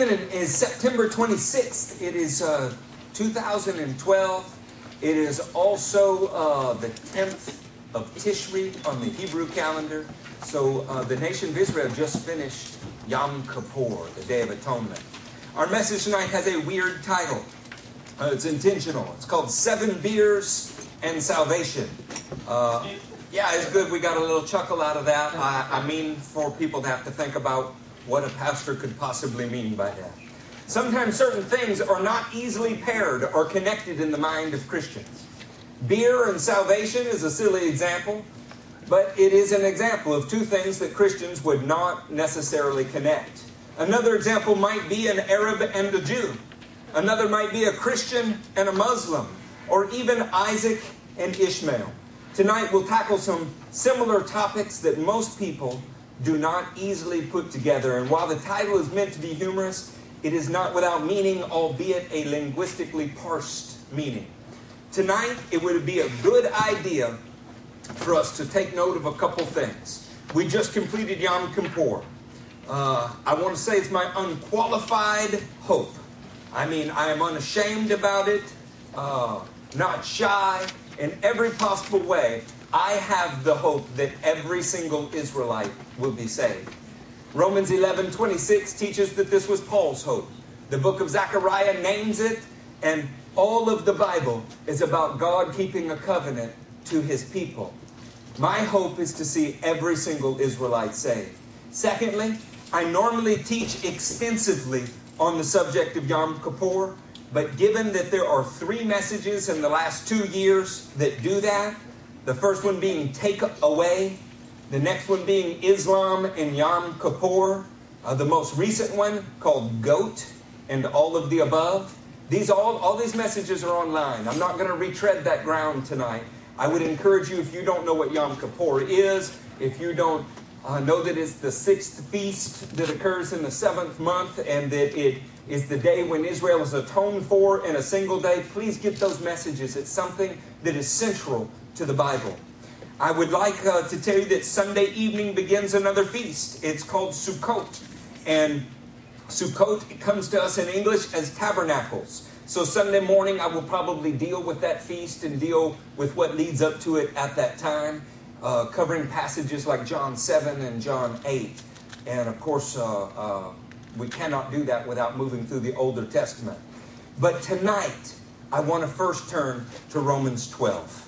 evening is September 26th. It is uh, 2012. It is also uh, the 10th of Tishri on the Hebrew calendar. So uh, the nation of Israel just finished Yom Kippur, the Day of Atonement. Our message tonight has a weird title. Uh, it's intentional. It's called Seven Beers and Salvation. Uh, yeah, it's good. We got a little chuckle out of that. I, I mean, for people to have to think about what a pastor could possibly mean by that. Sometimes certain things are not easily paired or connected in the mind of Christians. Beer and salvation is a silly example, but it is an example of two things that Christians would not necessarily connect. Another example might be an Arab and a Jew. Another might be a Christian and a Muslim, or even Isaac and Ishmael. Tonight we'll tackle some similar topics that most people do not easily put together. And while the title is meant to be humorous, it is not without meaning, albeit a linguistically parsed meaning. Tonight, it would be a good idea for us to take note of a couple things. We just completed Yom Kippur. Uh, I want to say it's my unqualified hope. I mean, I am unashamed about it, uh, not shy, in every possible way. I have the hope that every single Israelite will be saved. Romans 11 26 teaches that this was Paul's hope. The book of Zechariah names it, and all of the Bible is about God keeping a covenant to his people. My hope is to see every single Israelite saved. Secondly, I normally teach extensively on the subject of Yom Kippur, but given that there are three messages in the last two years that do that, the first one being take away, the next one being Islam and Yom Kippur, uh, the most recent one called Goat and all of the above. These all, all these messages are online. I'm not going to retread that ground tonight. I would encourage you, if you don't know what Yom Kippur is, if you don't uh, know that it's the sixth feast that occurs in the seventh month and that it is the day when Israel is atoned for in a single day, please get those messages. It's something that is central to the Bible. I would like uh, to tell you that Sunday evening begins another feast. It's called Sukkot. And Sukkot comes to us in English as tabernacles. So Sunday morning, I will probably deal with that feast and deal with what leads up to it at that time, uh, covering passages like John 7 and John 8. And of course, uh, uh we cannot do that without moving through the Older Testament. But tonight, I want to first turn to Romans 12.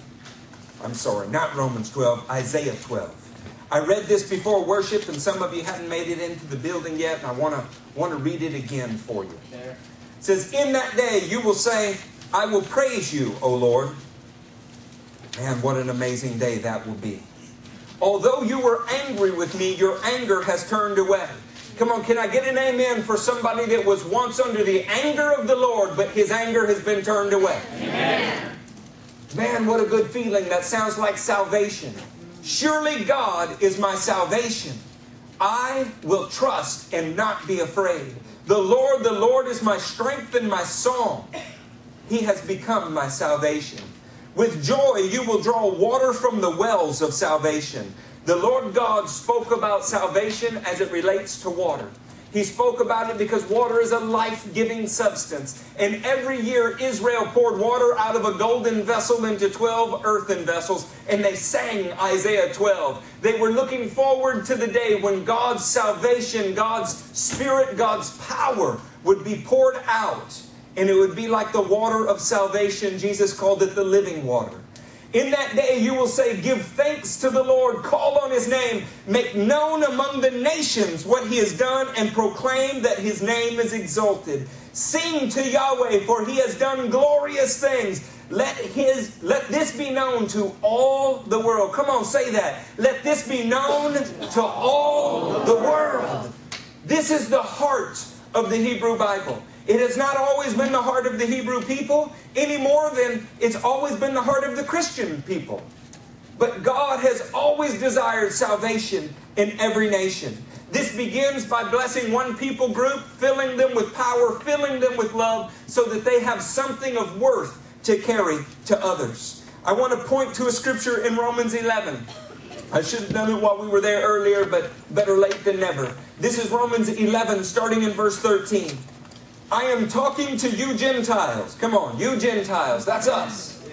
I'm sorry, not Romans 12, Isaiah 12. I read this before worship, and some of you haven't made it into the building yet, and I want to want to read it again for you. It says, In that day you will say, I will praise you, O Lord. Man, what an amazing day that will be. Although you were angry with me, your anger has turned away. Come on, can I get an amen for somebody that was once under the anger of the Lord, but his anger has been turned away? Amen. Man, what a good feeling. That sounds like salvation. Surely God is my salvation. I will trust and not be afraid. The Lord, the Lord is my strength and my song. He has become my salvation. With joy, you will draw water from the wells of salvation. The Lord God spoke about salvation as it relates to water. He spoke about it because water is a life giving substance. And every year, Israel poured water out of a golden vessel into 12 earthen vessels, and they sang Isaiah 12. They were looking forward to the day when God's salvation, God's spirit, God's power would be poured out. And it would be like the water of salvation. Jesus called it the living water. In that day you will say, Give thanks to the Lord, call on his name, make known among the nations what he has done, and proclaim that his name is exalted. Sing to Yahweh, for he has done glorious things. Let his let this be known to all the world. Come on, say that. Let this be known to all the world. This is the heart of the Hebrew Bible. It has not always been the heart of the Hebrew people any more than it's always been the heart of the Christian people. But God has always desired salvation in every nation. This begins by blessing one people group, filling them with power, filling them with love, so that they have something of worth to carry to others. I want to point to a scripture in Romans 11. I should have done it while we were there earlier, but better late than never. This is Romans 11, starting in verse 13. I am talking to you Gentiles. Come on, you Gentiles. That's us.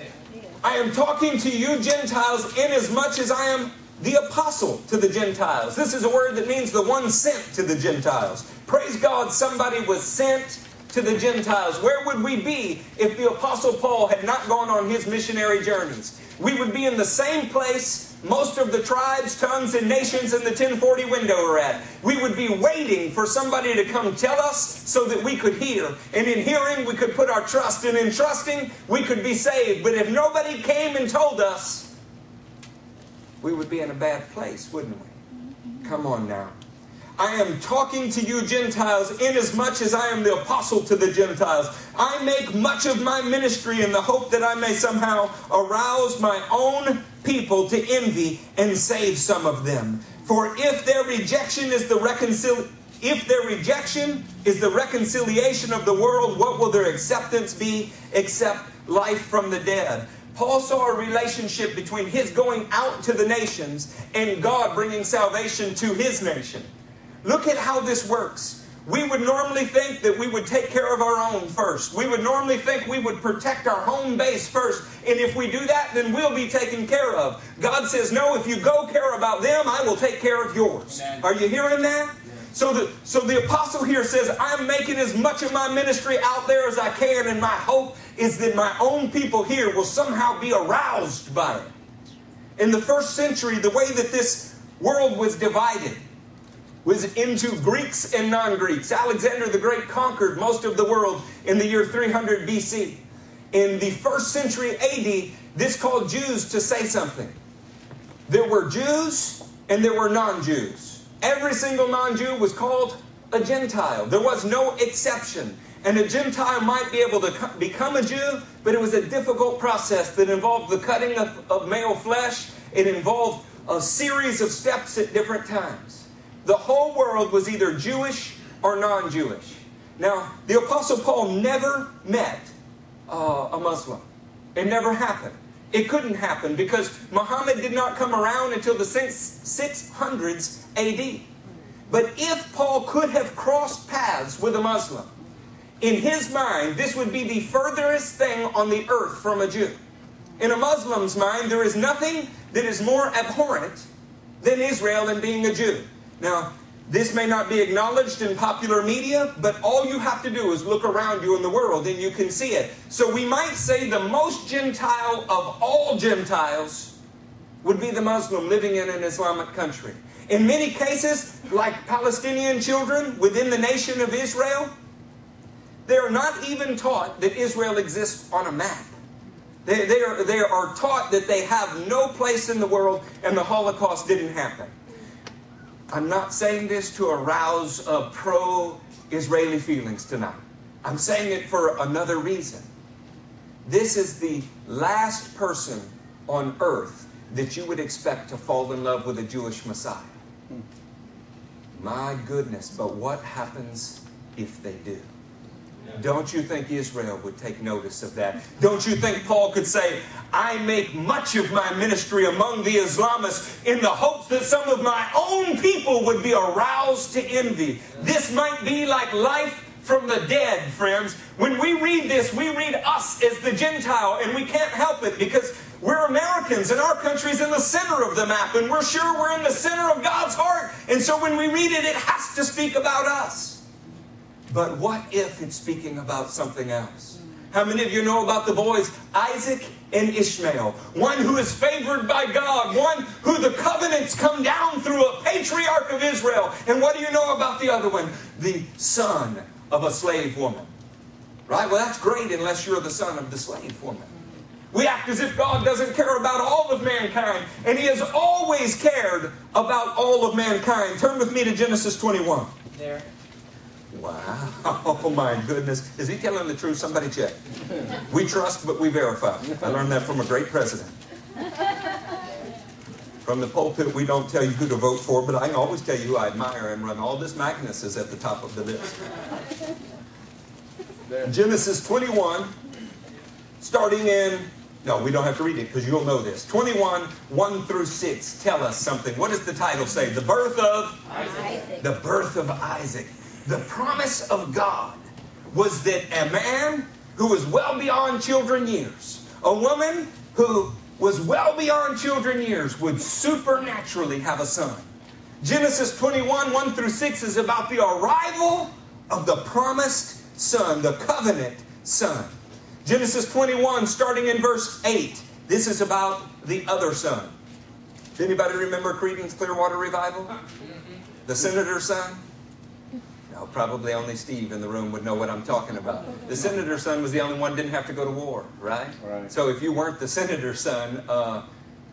I am talking to you Gentiles inasmuch as I am the apostle to the Gentiles. This is a word that means the one sent to the Gentiles. Praise God, somebody was sent to the Gentiles. Where would we be if the apostle Paul had not gone on his missionary journeys? We would be in the same place most of the tribes, tongues, and nations in the 1040 window are at. We would be waiting for somebody to come tell us so that we could hear. And in hearing, we could put our trust. And in trusting, we could be saved. But if nobody came and told us, we would be in a bad place, wouldn't we? Come on now. I am talking to you Gentiles inasmuch as I am the apostle to the Gentiles. I make much of my ministry in the hope that I may somehow arouse my own people to envy and save some of them. For if their rejection is the reconcil if their rejection is the reconciliation of the world, what will their acceptance be except life from the dead? Paul saw a relationship between his going out to the nations and God bringing salvation to his nation. Look at how this works. We would normally think that we would take care of our own first. We would normally think we would protect our home base first. And if we do that, then we'll be taken care of. God says, No, if you go care about them, I will take care of yours. Amen. Are you hearing that? So the, so the apostle here says, I'm making as much of my ministry out there as I can, and my hope is that my own people here will somehow be aroused by it. In the first century, the way that this world was divided, was into Greeks and non Greeks. Alexander the Great conquered most of the world in the year 300 BC. In the first century AD, this called Jews to say something. There were Jews and there were non Jews. Every single non Jew was called a Gentile. There was no exception. And a Gentile might be able to become a Jew, but it was a difficult process that involved the cutting of, of male flesh. It involved a series of steps at different times the whole world was either Jewish or non Jewish. Now, the Apostle Paul never met uh, a Muslim. It never happened. It couldn't happen because Muhammad did not come around until the 600s AD. But if Paul could have crossed paths with a Muslim, in his mind, this would be the furthest thing on the earth from a Jew. In a Muslim's mind, there is nothing that is more abhorrent than Israel and being a Jew. Now, this may not be acknowledged in popular media, but all you have to do is look around you in the world and you can see it. So we might say the most Gentile of all Gentiles would be the Muslim living in an Islamic country. In many cases, like Palestinian children within the nation of Israel, they are not even taught that Israel exists on a map. They, they, are, they are taught that they have no place in the world and the Holocaust didn't happen. I'm not saying this to arouse uh, pro Israeli feelings tonight. I'm saying it for another reason. This is the last person on earth that you would expect to fall in love with a Jewish Messiah. My goodness, but what happens if they do? Don't you think Israel would take notice of that? Don't you think Paul could say, I make much of my ministry among the Islamists in the hopes that some of my own people would be aroused to envy? This might be like life from the dead, friends. When we read this, we read us as the Gentile, and we can't help it because we're Americans and our country's in the center of the map, and we're sure we're in the center of God's heart. And so when we read it, it has to speak about us. But what if it's speaking about something else? How many of you know about the boys Isaac and Ishmael? One who is favored by God, one who the covenants come down through a patriarch of Israel. And what do you know about the other one? The son of a slave woman. Right? Well, that's great unless you're the son of the slave woman. We act as if God doesn't care about all of mankind, and He has always cared about all of mankind. Turn with me to Genesis 21. There. Wow. Oh my goodness. Is he telling the truth? Somebody check. We trust, but we verify. I learned that from a great president. From the pulpit, we don't tell you who to vote for, but I can always tell you who I admire and run. Aldous Magnus is at the top of the list. Genesis 21, starting in No, we don't have to read it because you'll know this. 21, 1 through 6 tell us something. What does the title say? The birth of Isaac. the birth of Isaac. The promise of God was that a man who was well beyond children years, a woman who was well beyond children years, would supernaturally have a son. Genesis 21, 1 through 6 is about the arrival of the promised son, the covenant son. Genesis 21, starting in verse 8, this is about the other son. Anybody remember Creedence Clearwater Revival? The senator's son? No, probably only Steve in the room would know what I'm talking about. The senator's son was the only one didn't have to go to war, right? Right. So if you weren't the senator's son, uh,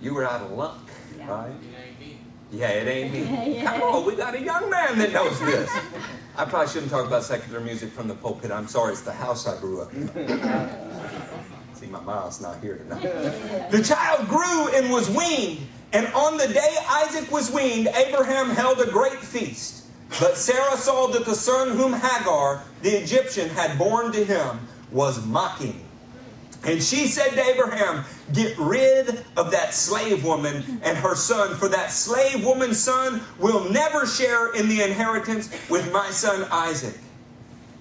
you were out of luck, Yeah. right? Yeah, it ain't me. Come on, we got a young man that knows this. I probably shouldn't talk about secular music from the pulpit. I'm sorry, it's the house I grew up in. See, my mom's not here tonight. The child grew and was weaned, and on the day Isaac was weaned, Abraham held a great feast. But Sarah saw that the son whom Hagar, the Egyptian, had borne to him was mocking. And she said to Abraham, Get rid of that slave woman and her son, for that slave woman's son will never share in the inheritance with my son Isaac.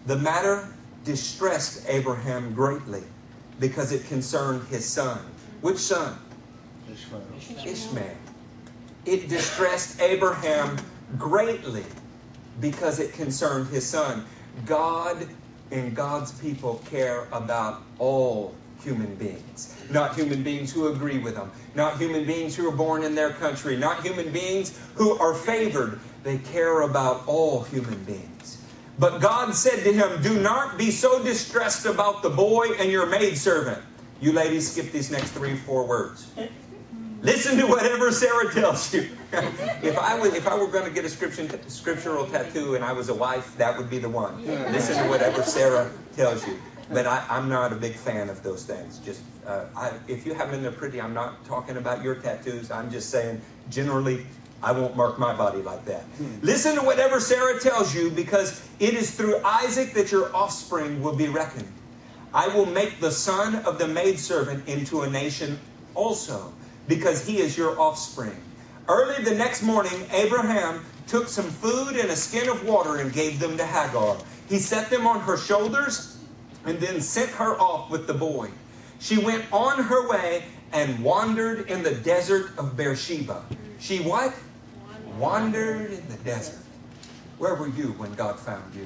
The matter distressed Abraham greatly because it concerned his son. Which son? Ishmael. Ishmael. It distressed Abraham greatly because it concerned his son. God and God's people care about all human beings. Not human beings who agree with them, not human beings who are born in their country, not human beings who are favored. They care about all human beings. But God said to him, Do not be so distressed about the boy and your maidservant. You ladies skip these next three, four words. Listen to whatever Sarah tells you. if I was, if I were going to get a scripture, scriptural tattoo and I was a wife, that would be the one. Listen to whatever Sarah tells you. But I, I'm not a big fan of those things. Just uh, I, if you have happen to pretty, I'm not talking about your tattoos. I'm just saying generally. I won't mark my body like that. Listen to whatever Sarah tells you because it is through Isaac that your offspring will be reckoned. I will make the son of the maidservant into a nation also, because he is your offspring. Early the next morning, Abraham took some food and a skin of water and gave them to Hagar. He set them on her shoulders and then sent her off with the boy. She went on her way and wandered in the desert of Beersheba. She what? Wandered in the desert. Where were you when God found you?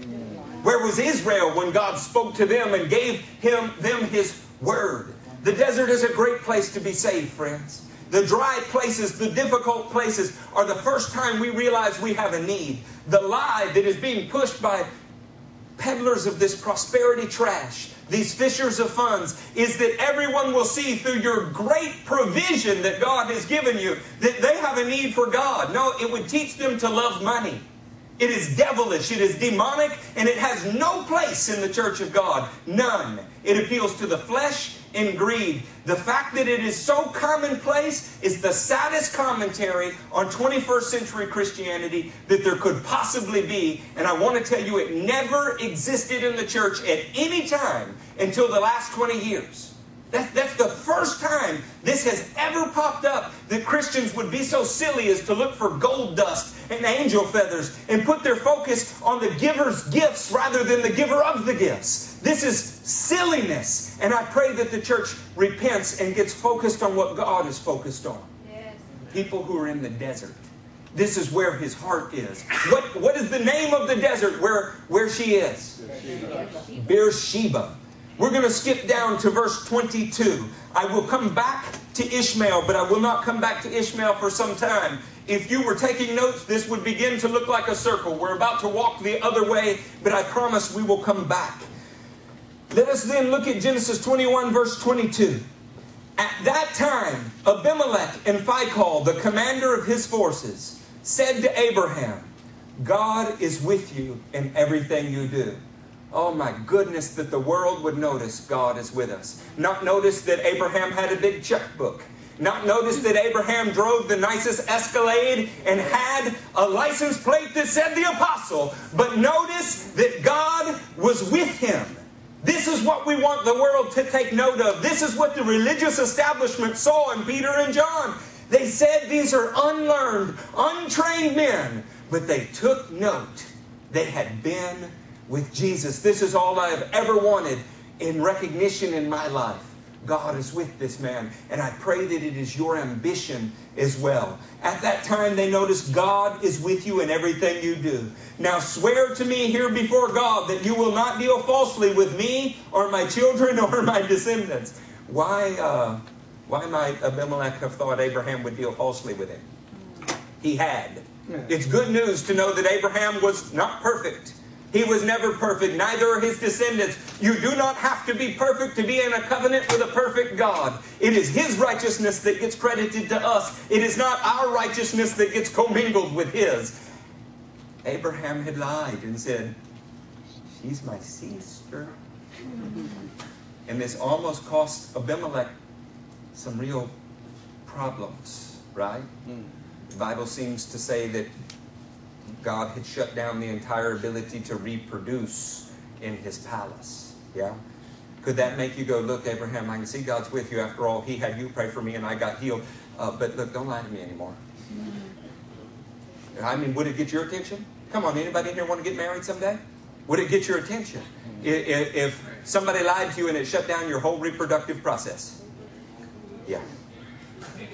Where was Israel when God spoke to them and gave him them his word? The desert is a great place to be saved, friends. The dry places, the difficult places are the first time we realize we have a need. The lie that is being pushed by peddlers of this prosperity trash, these fishers of funds, is that everyone will see through your great provision that God has given you that they have a need for God. No, it would teach them to love money. It is devilish, it is demonic, and it has no place in the church of God. None. It appeals to the flesh and greed. The fact that it is so commonplace is the saddest commentary on 21st century Christianity that there could possibly be. And I want to tell you, it never existed in the church at any time until the last 20 years. That's, that's the first time this has ever popped up that Christians would be so silly as to look for gold dust and angel feathers and put their focus on the giver's gifts rather than the giver of the gifts. This is silliness. And I pray that the church repents and gets focused on what God is focused on. Yes. People who are in the desert. This is where his heart is. What, what is the name of the desert where, where she is? Beersheba. We're going to skip down to verse 22. I will come back to Ishmael, but I will not come back to Ishmael for some time. If you were taking notes, this would begin to look like a circle. We're about to walk the other way, but I promise we will come back. Let us then look at Genesis 21, verse 22. At that time, Abimelech and Phicol, the commander of his forces, said to Abraham, God is with you in everything you do. Oh my goodness, that the world would notice God is with us. Not notice that Abraham had a big checkbook. Not notice that Abraham drove the nicest Escalade and had a license plate that said the apostle. But notice that God was with him. This is what we want the world to take note of. This is what the religious establishment saw in Peter and John. They said these are unlearned, untrained men, but they took note. They had been with Jesus. This is all I have ever wanted in recognition in my life. God is with this man. And I pray that it is your ambition as well. At that time, they noticed God is with you in everything you do. Now swear to me here before God that you will not deal falsely with me or my children or my descendants. Why, uh, why might Abimelech have thought Abraham would deal falsely with him? He had. It's good news to know that Abraham was not perfect. He was never perfect, neither are his descendants. You do not have to be perfect to be in a covenant with a perfect God. It is his righteousness that gets credited to us, it is not our righteousness that gets commingled with his. Abraham had lied and said, She's my sister. And this almost cost Abimelech some real problems, right? Hmm. The Bible seems to say that God had shut down the entire ability to reproduce in his palace. Yeah? Could that make you go, look, Abraham, I can see God's with you. After all, he had you pray for me and I got healed. Uh, but look, don't lie to me anymore. I mean, would it get your attention? Come on, anybody in here want to get married someday? Would it get your attention if, if somebody lied to you and it shut down your whole reproductive process? Yeah.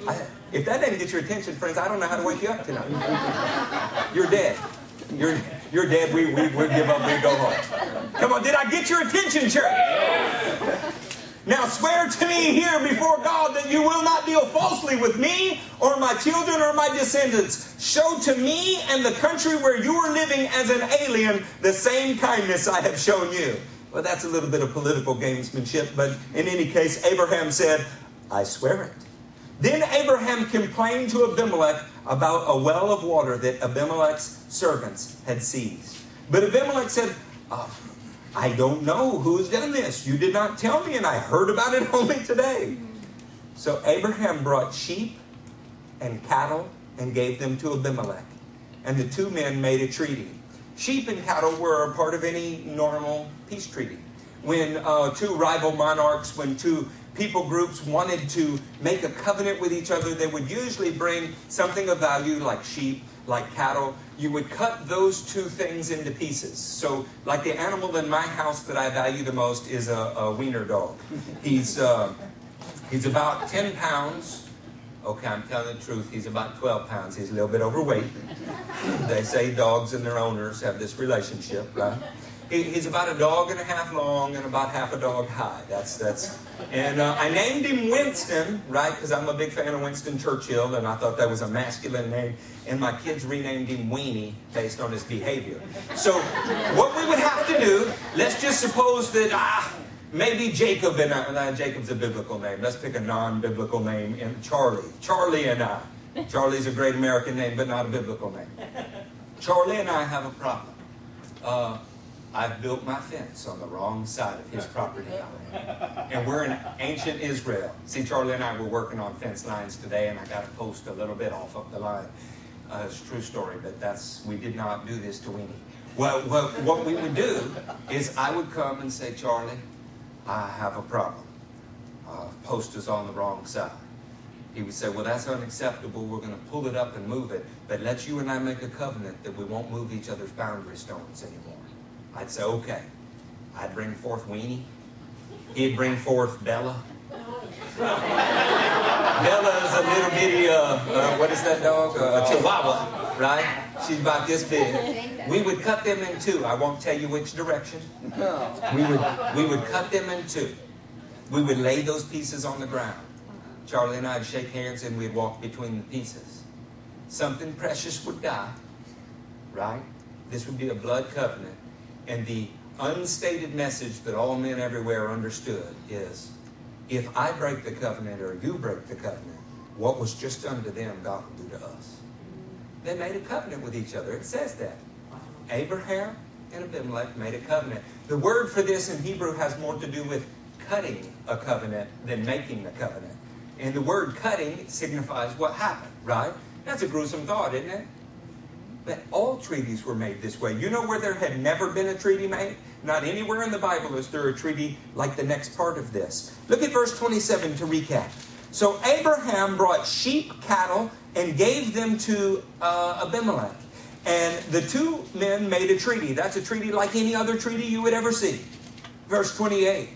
I, if that didn't get your attention, friends, I don't know how to wake you up tonight. You're dead. You're, you're dead. We, we, we give up. We go home. Come on, did I get your attention, church? Now swear to me here before God that you will not deal falsely with me or my children or my descendants. Show to me and the country where you are living as an alien the same kindness I have shown you. Well, that's a little bit of political gamesmanship, but in any case, Abraham said, I swear it. Then Abraham complained to Abimelech about a well of water that Abimelech's servants had seized. But Abimelech said, oh, I don't know who's done this. You did not tell me, and I heard about it only today. So Abraham brought sheep and cattle and gave them to Abimelech. And the two men made a treaty. Sheep and cattle were a part of any normal peace treaty. When uh, two rival monarchs, when two people groups wanted to make a covenant with each other, they would usually bring something of value like sheep, like cattle. You would cut those two things into pieces. So, like the animal in my house that I value the most is a, a wiener dog. He's, uh, he's about 10 pounds. Okay, I'm telling the truth. He's about 12 pounds. He's a little bit overweight. They say dogs and their owners have this relationship, right? He's about a dog and a half long and about half a dog high. That's that's. And uh, I named him Winston, right? Because I'm a big fan of Winston Churchill, and I thought that was a masculine name. And my kids renamed him Weenie based on his behavior. So what we would have to do, let's just suppose that ah. Maybe Jacob and I, Jacob's a biblical name. Let's pick a non-biblical name. And Charlie. Charlie and I. Charlie's a great American name, but not a biblical name. Charlie and I have a problem. Uh, I've built my fence on the wrong side of his property line. And we're in ancient Israel. See, Charlie and I were working on fence lines today, and I got a post a little bit off of the line. Uh, it's a true story, but that's we did not do this to Weenie. Well, well, what we would do is I would come and say, Charlie, I have a problem. Uh, post is on the wrong side. He would say, Well, that's unacceptable. We're going to pull it up and move it. But let you and I make a covenant that we won't move each other's boundary stones anymore. I'd say, okay. I'd bring forth Weenie. He'd bring forth Bella. Bella is a little bitty, uh, uh, what is that dog? Uh, a chihuahua, right? She's about this big. We would cut them in two. I won't tell you which direction. We would, we would cut them in two. We would lay those pieces on the ground. Charlie and I'd shake hands and we'd walk between the pieces. Something precious would die, right? This would be a blood covenant. And the unstated message that all men everywhere understood is if I break the covenant or you break the covenant, what was just done to them, God will do to us. They made a covenant with each other. It says that. Abraham and Abimelech made a covenant. The word for this in Hebrew has more to do with cutting a covenant than making a covenant. And the word cutting signifies what happened, right? That's a gruesome thought, isn't it? But all treaties were made this way. You know where there had never been a treaty made? Not anywhere in the Bible is there a treaty like the next part of this. Look at verse 27 to recap. So Abraham brought sheep, cattle, and gave them to uh, Abimelech. And the two men made a treaty. That's a treaty like any other treaty you would ever see. Verse 28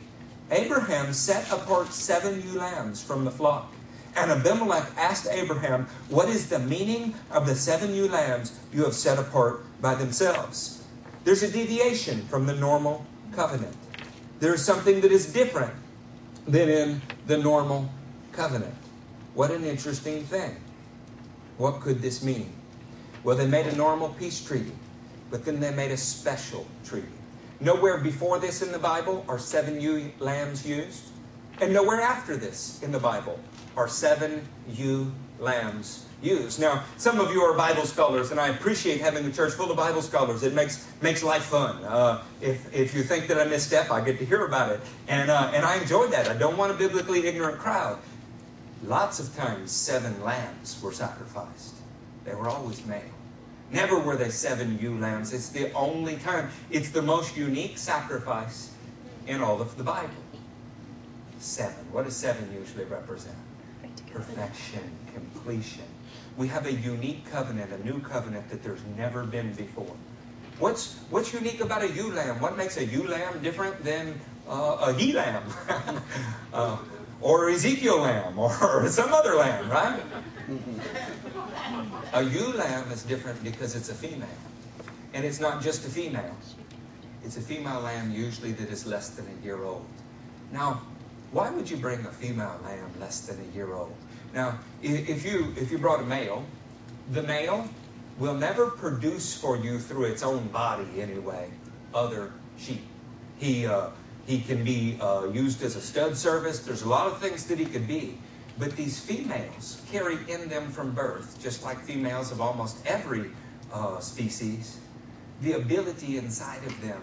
Abraham set apart seven ewe lambs from the flock. And Abimelech asked Abraham, What is the meaning of the seven ewe lambs you have set apart by themselves? There's a deviation from the normal covenant. There's something that is different than in the normal covenant. What an interesting thing. What could this mean? Well, they made a normal peace treaty, but then they made a special treaty. Nowhere before this in the Bible are seven ewe lambs used, and nowhere after this in the Bible are seven ewe lambs used. Now, some of you are Bible scholars, and I appreciate having a church full of Bible scholars. It makes makes life fun. Uh, if if you think that I misstep, I get to hear about it, and uh, and I enjoy that. I don't want a biblically ignorant crowd. Lots of times, seven lambs were sacrificed. They were always male. Never were they seven ewe lambs. It's the only time. It's the most unique sacrifice in all of the Bible. Seven. What does seven usually represent? Perfection, completion. We have a unique covenant, a new covenant that there's never been before. What's what's unique about a ewe lamb? What makes a ewe lamb different than uh, a he lamb, uh, or Ezekiel lamb, or some other lamb, right? A ewe lamb is different because it's a female. And it's not just a female. It's a female lamb usually that is less than a year old. Now, why would you bring a female lamb less than a year old? Now, if you if you brought a male, the male will never produce for you through its own body anyway other sheep. He uh, he can be uh, used as a stud service. There's a lot of things that he could be. But these females carry in them from birth, just like females of almost every uh, species, the ability inside of them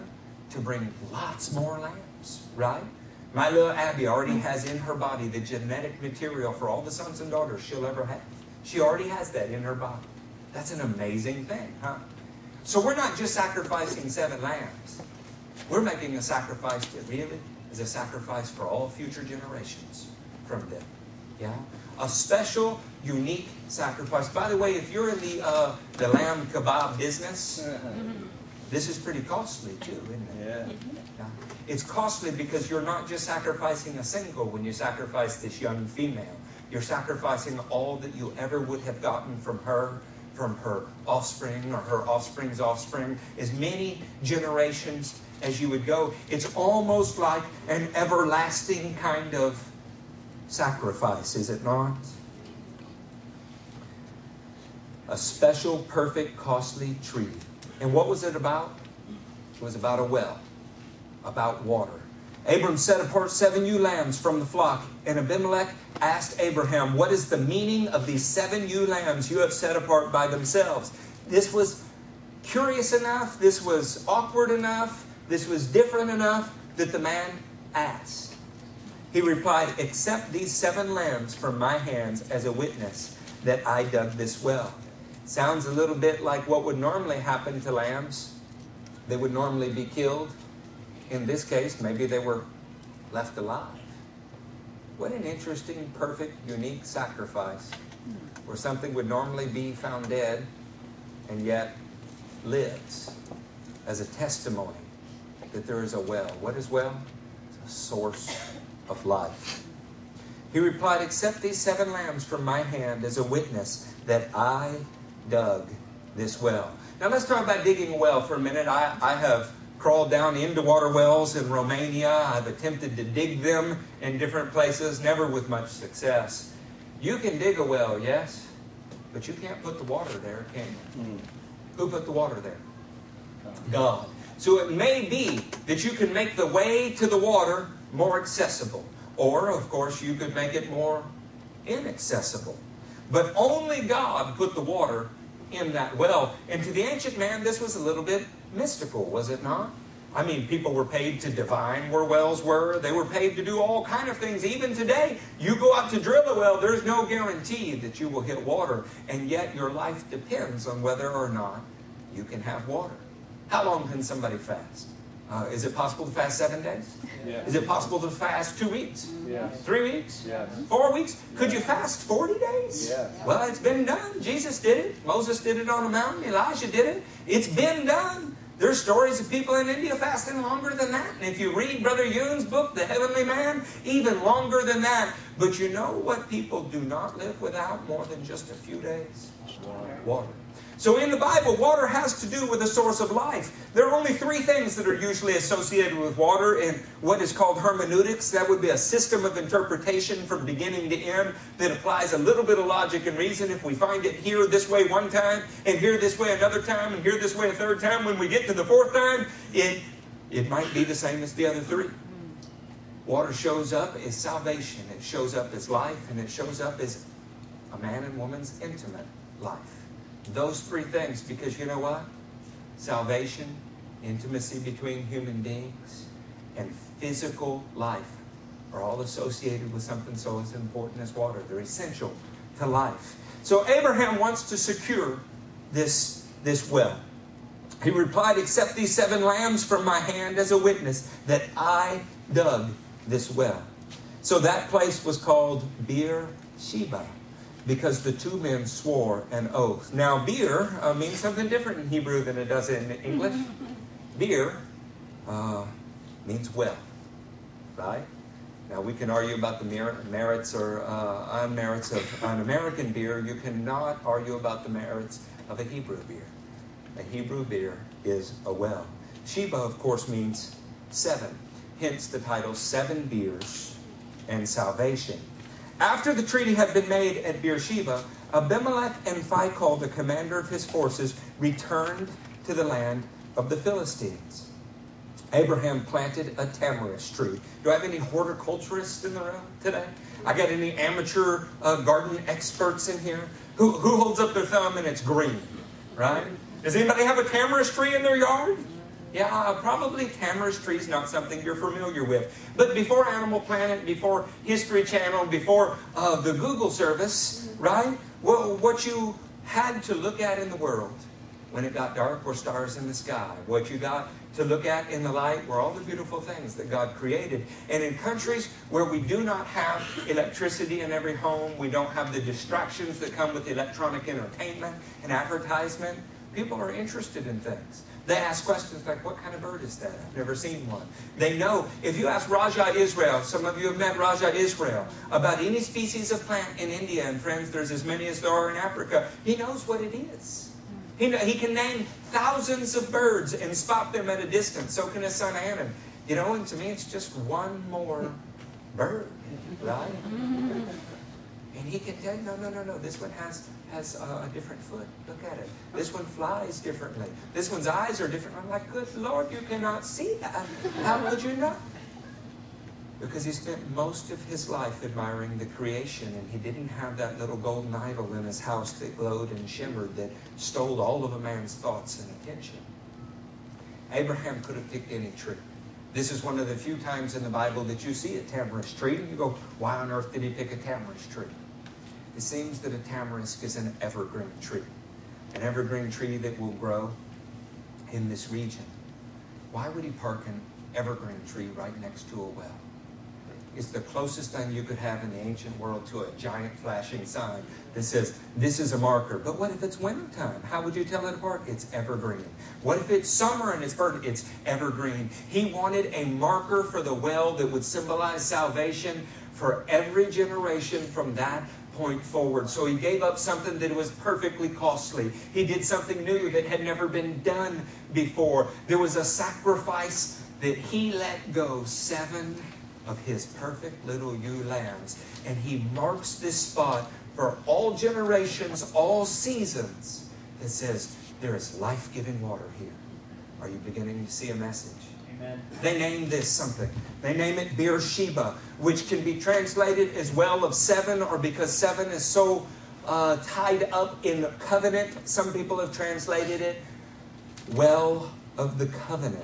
to bring lots more lambs, right? My little Abby already has in her body the genetic material for all the sons and daughters she'll ever have. She already has that in her body. That's an amazing thing, huh? So we're not just sacrificing seven lambs. We're making a sacrifice that really is a sacrifice for all future generations from them. Yeah, a special, unique sacrifice. By the way, if you're in the uh, the lamb kebab business, this is pretty costly too, isn't it? Yeah. It's costly because you're not just sacrificing a single when you sacrifice this young female. You're sacrificing all that you ever would have gotten from her, from her offspring or her offspring's offspring, as many generations as you would go. It's almost like an everlasting kind of sacrifice, is it not? A special, perfect, costly tree. And what was it about? It was about a well, about water. Abram set apart seven ewe lambs from the flock, and Abimelech asked Abraham, What is the meaning of these seven ewe lambs you have set apart by themselves? This was curious enough, this was awkward enough, this was different enough that the man asked. He replied, Accept these seven lambs from my hands as a witness that I dug this well. Sounds a little bit like what would normally happen to lambs. They would normally be killed. In this case, maybe they were left alive. What an interesting, perfect, unique sacrifice where something would normally be found dead and yet lives as a testimony that there is a well. What is well? It's a source of life. He replied, Accept these seven lambs from my hand as a witness that I dug this well. Now let's talk about digging a well for a minute. I, I have crawled down into water wells in Romania. I've attempted to dig them in different places, never with much success. You can dig a well, yes, but you can't put the water there, can you? Mm. Who put the water there? God. So it may be that you can make the way to the water more accessible. Or, of course, you could make it more inaccessible. But only God put the water in that well. And to the ancient man, this was a little bit mystical, was it not? I mean, people were paid to divine where wells were. They were paid to do all kind of things. Even today, you go out to drill a well, there's no guarantee that you will hit water. And yet your life depends on whether or not you can have water. How long can somebody fast? Uh, is it possible to fast seven days? Yes. Is it possible to fast two weeks? Yes. Three weeks? Yes. Four weeks? Could you fast 40 days? Yes. Well, it's been done. Jesus did it. Moses did it on the mountain. Elijah did it. It's been done. There's stories of people in India fasting longer than that. And if you read Brother Yun's book, The Heavenly Man, even longer than that. But you know what people do not live without more than just a few days? Water. So in the Bible, water has to do with the source of life. There are only three things that are usually associated with water in what is called hermeneutics. That would be a system of interpretation from beginning to end that applies a little bit of logic and reason. If we find it here this way one time, and here this way another time, and here this way a third time, when we get to the fourth time, it, it might be the same as the other three. Water shows up as salvation, it shows up as life, and it shows up as a man and woman's intimate life. Those three things, because you know what? Salvation, intimacy between human beings, and physical life are all associated with something so as important as water. They're essential to life. So Abraham wants to secure this, this well. He replied, Accept these seven lambs from my hand as a witness that I dug this well. So that place was called Beer Sheba because the two men swore an oath. Now, beer uh, means something different in Hebrew than it does in English. beer uh, means well, right? Now, we can argue about the mer- merits or uh, unmerits of an American beer. You cannot argue about the merits of a Hebrew beer. A Hebrew beer is a well. Sheba, of course, means seven. Hence the title Seven Beers and Salvation. After the treaty had been made at Beersheba, Abimelech and Phicol, the commander of his forces, returned to the land of the Philistines. Abraham planted a tamarisk tree. Do I have any horticulturists in the room today? I got any amateur uh, garden experts in here? Who, who holds up their thumb and it's green, right? Does anybody have a tamarisk tree in their yard? Yeah, uh, probably tamarisk is not something you're familiar with. But before Animal Planet, before History Channel, before uh, the Google service, right? Well, what you had to look at in the world when it got dark were stars in the sky. What you got to look at in the light were all the beautiful things that God created. And in countries where we do not have electricity in every home, we don't have the distractions that come with electronic entertainment and advertisement, people are interested in things. They ask questions like, what kind of bird is that? I've never seen one. They know, if you ask Raja Israel, some of you have met Raja Israel, about any species of plant in India, and friends, there's as many as there are in Africa, he knows what it is. He, he can name thousands of birds and spot them at a distance. So can his son Adam. You know, and to me, it's just one more bird, right? And he can tell you, no, no, no, no, this one has, has a, a different foot. Look at it. This one flies differently. This one's eyes are different. I'm like, good Lord, you cannot see that. How would you know? Because he spent most of his life admiring the creation, and he didn't have that little golden idol in his house that glowed and shimmered that stole all of a man's thoughts and attention. Abraham could have picked any tree. This is one of the few times in the Bible that you see a tamarisk tree, and you go, why on earth did he pick a tamarisk tree? It seems that a tamarisk is an evergreen tree, an evergreen tree that will grow in this region. Why would he park an evergreen tree right next to a well? It's the closest thing you could have in the ancient world to a giant flashing sign that says, This is a marker. But what if it's wintertime? How would you tell it apart? It's evergreen. What if it's summer and it's burnt? It's evergreen. He wanted a marker for the well that would symbolize salvation for every generation from that point forward. So he gave up something that was perfectly costly. He did something new that had never been done before. There was a sacrifice that he let go seven of his perfect little ewe lambs. And he marks this spot for all generations, all seasons, that says there is life giving water here. Are you beginning to see a message? Amen. They name this something. They name it Beersheba, which can be translated as well of seven, or because seven is so uh, tied up in the covenant. Some people have translated it well of the covenant.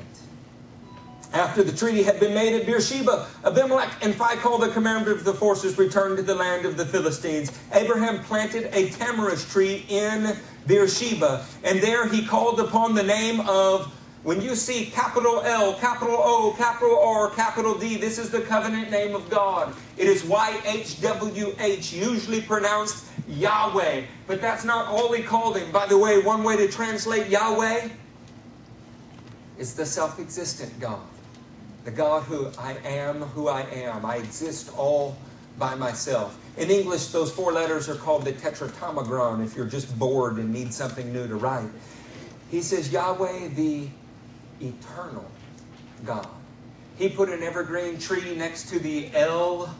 After the treaty had been made at Beersheba, Abimelech and Phicol, the commander of the forces, returned to the land of the Philistines. Abraham planted a tamarisk tree in Beersheba. And there he called upon the name of when you see capital L, capital O, capital R, capital D, this is the covenant name of God. It is YHWH, usually pronounced Yahweh. But that's not all he called him. By the way, one way to translate Yahweh is the self existent God. The God who I am, who I am. I exist all by myself. In English, those four letters are called the tetragrammaton if you're just bored and need something new to write. He says, Yahweh, the eternal God. He put an evergreen tree next to the El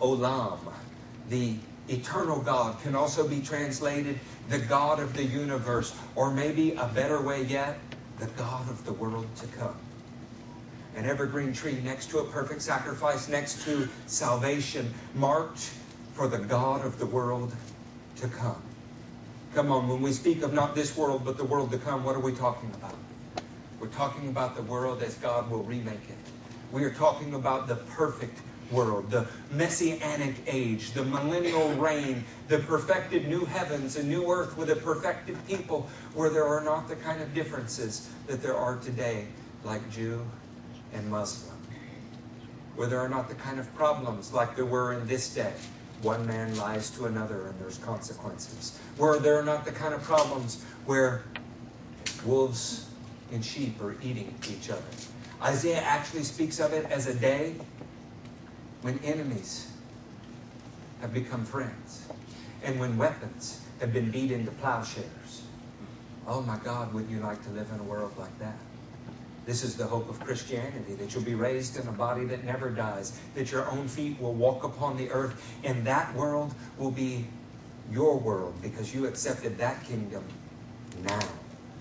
Olam, the eternal God. Can also be translated the God of the universe, or maybe a better way yet, the God of the world to come. An evergreen tree next to a perfect sacrifice, next to salvation, marked for the God of the world to come. Come on, when we speak of not this world, but the world to come, what are we talking about? We're talking about the world as God will remake it. We are talking about the perfect world, the messianic age, the millennial reign, the perfected new heavens and new earth with a perfected people where there are not the kind of differences that there are today, like Jew and Muslim. Where there are not the kind of problems like there were in this day. One man lies to another and there's consequences. Where there are not the kind of problems where wolves and sheep are eating each other. Isaiah actually speaks of it as a day when enemies have become friends and when weapons have been beat into plowshares. Oh my God, wouldn't you like to live in a world like that? This is the hope of Christianity that you'll be raised in a body that never dies, that your own feet will walk upon the earth, and that world will be your world because you accepted that kingdom now.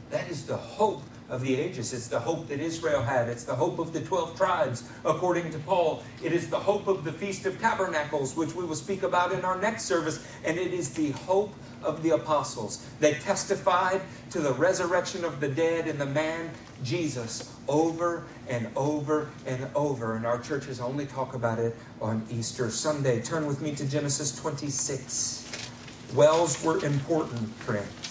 That is the hope of the ages. It's the hope that Israel had. It's the hope of the 12 tribes, according to Paul. It is the hope of the Feast of Tabernacles, which we will speak about in our next service. And it is the hope of the apostles. They testified to the resurrection of the dead and the man, Jesus, over and over and over. And our churches only talk about it on Easter Sunday. Turn with me to Genesis 26. Wells were important, friends.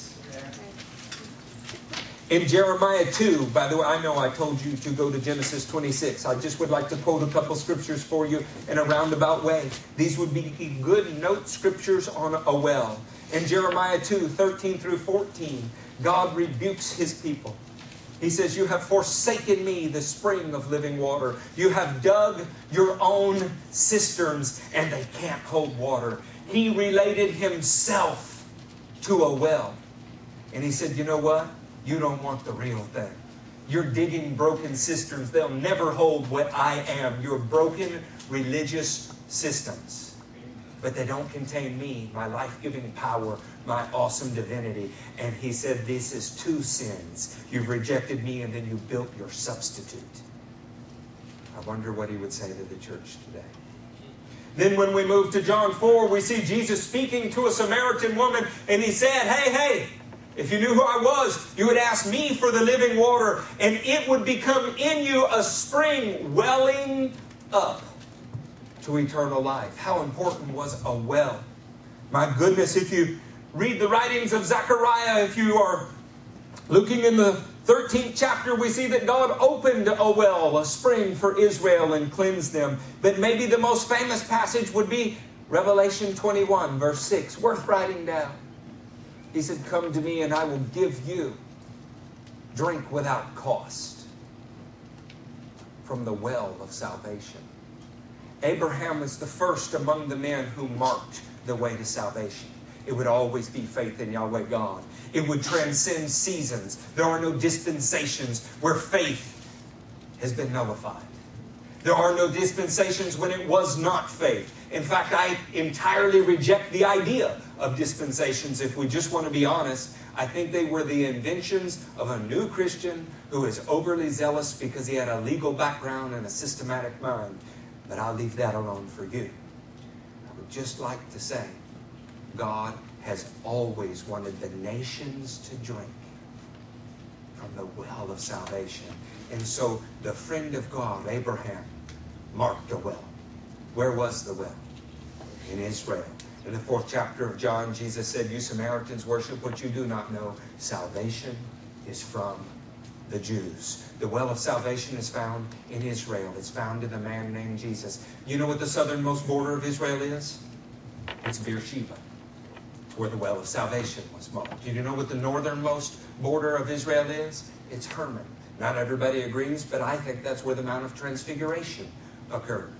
In Jeremiah 2, by the way, I know I told you to go to Genesis 26. I just would like to quote a couple scriptures for you in a roundabout way. These would be good note scriptures on a well. In Jeremiah 2, 13 through 14, God rebukes his people. He says, You have forsaken me, the spring of living water. You have dug your own cisterns, and they can't hold water. He related himself to a well. And he said, You know what? You don't want the real thing. You're digging broken cisterns. They'll never hold what I am. Your broken religious systems. But they don't contain me, my life giving power, my awesome divinity. And he said, This is two sins. You've rejected me, and then you built your substitute. I wonder what he would say to the church today. Then, when we move to John 4, we see Jesus speaking to a Samaritan woman, and he said, Hey, hey, if you knew who I was, you would ask me for the living water, and it would become in you a spring welling up to eternal life. How important was a well? My goodness, if you read the writings of Zechariah, if you are looking in the 13th chapter, we see that God opened a well, a spring for Israel, and cleansed them. But maybe the most famous passage would be Revelation 21, verse 6, worth writing down. He said, Come to me and I will give you drink without cost from the well of salvation. Abraham was the first among the men who marked the way to salvation. It would always be faith in Yahweh God. It would transcend seasons. There are no dispensations where faith has been nullified. There are no dispensations when it was not faith. In fact, I entirely reject the idea of dispensations. If we just want to be honest, I think they were the inventions of a new Christian who is overly zealous because he had a legal background and a systematic mind. But I'll leave that alone for you. I would just like to say God has always wanted the nations to drink from the well of salvation. And so the friend of God, Abraham, marked a well. Where was the well? In Israel. In the fourth chapter of John, Jesus said, You Samaritans worship what you do not know. Salvation is from the Jews. The well of salvation is found in Israel. It's found in a man named Jesus. You know what the southernmost border of Israel is? It's Beersheba. Where the well of salvation was marked. Do you know what the northernmost border of Israel is? It's Hermon. Not everybody agrees, but I think that's where the Mount of Transfiguration occurred.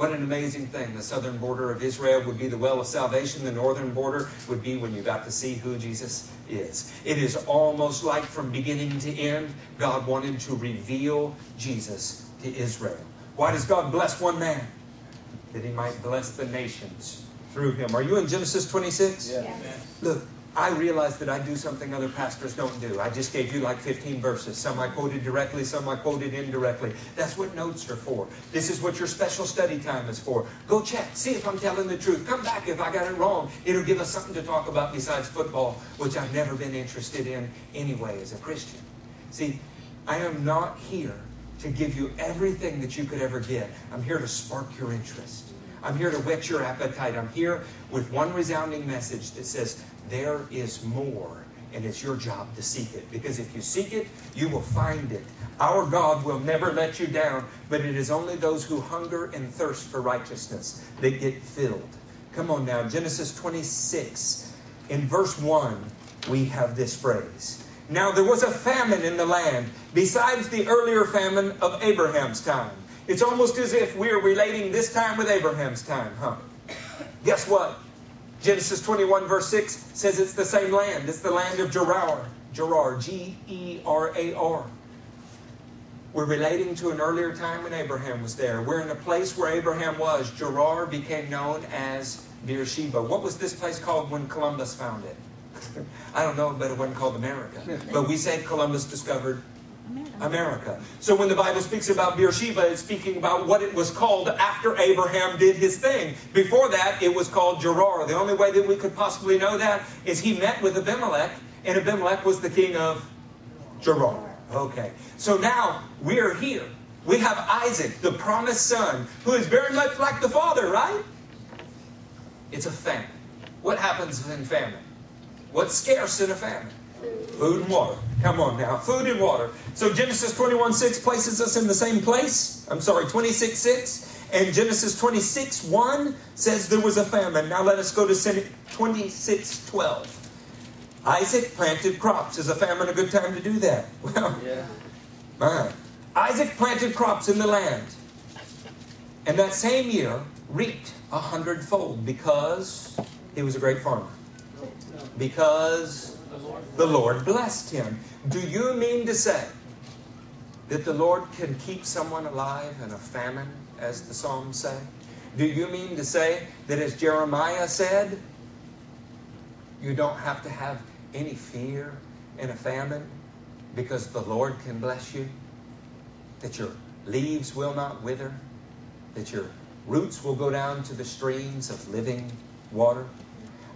What an amazing thing. The southern border of Israel would be the well of salvation. The northern border would be when you got to see who Jesus is. It is almost like from beginning to end, God wanted to reveal Jesus to Israel. Why does God bless one man? That he might bless the nations through him. Are you in Genesis 26? Yeah. Yes. Look, I realize that I do something other pastors don't do. I just gave you like 15 verses. Some I quoted directly, some I quoted indirectly. That's what notes are for. This is what your special study time is for. Go check, see if I'm telling the truth. Come back if I got it wrong. It'll give us something to talk about besides football, which I've never been interested in anyway as a Christian. See, I am not here to give you everything that you could ever get. I'm here to spark your interest. I'm here to whet your appetite. I'm here with one resounding message that says, there is more, and it's your job to seek it. Because if you seek it, you will find it. Our God will never let you down, but it is only those who hunger and thirst for righteousness that get filled. Come on now, Genesis 26. In verse 1, we have this phrase. Now there was a famine in the land, besides the earlier famine of Abraham's time. It's almost as if we're relating this time with Abraham's time, huh? Guess what? Genesis 21, verse 6 says it's the same land. It's the land of Gerar. Gerar, G E R A R. We're relating to an earlier time when Abraham was there. We're in a place where Abraham was. Gerar became known as Beersheba. What was this place called when Columbus found it? I don't know, but it wasn't called America. But we say Columbus discovered America. So when the Bible speaks about Beersheba, it's speaking about what it was called after Abraham did his thing. Before that, it was called Gerar. The only way that we could possibly know that is he met with Abimelech, and Abimelech was the king of Gerar. Okay. So now we're here. We have Isaac, the promised son, who is very much like the father, right? It's a famine. What happens in famine? What's scarce in a famine? Food and water. Come on now. Food and water. So Genesis 21 6 places us in the same place. I'm sorry, 26 6. And Genesis 26 1 says there was a famine. Now let us go to 26 12. Isaac planted crops. Is a famine a good time to do that? Well, Yeah. my. Isaac planted crops in the land. And that same year reaped a hundredfold because he was a great farmer. Because the Lord blessed him. Do you mean to say that the Lord can keep someone alive in a famine, as the Psalms say? Do you mean to say that, as Jeremiah said, you don't have to have any fear in a famine because the Lord can bless you? That your leaves will not wither? That your roots will go down to the streams of living water?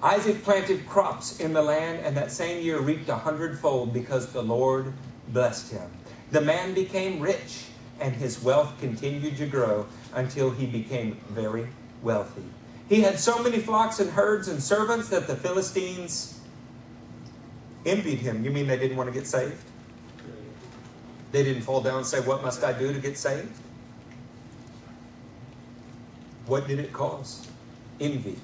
Isaac planted crops in the land, and that same year reaped a hundredfold because the Lord blessed him. The man became rich, and his wealth continued to grow until he became very wealthy. He had so many flocks and herds and servants that the Philistines envied him. You mean they didn't want to get saved? They didn't fall down and say, What must I do to get saved? What did it cause? Envy.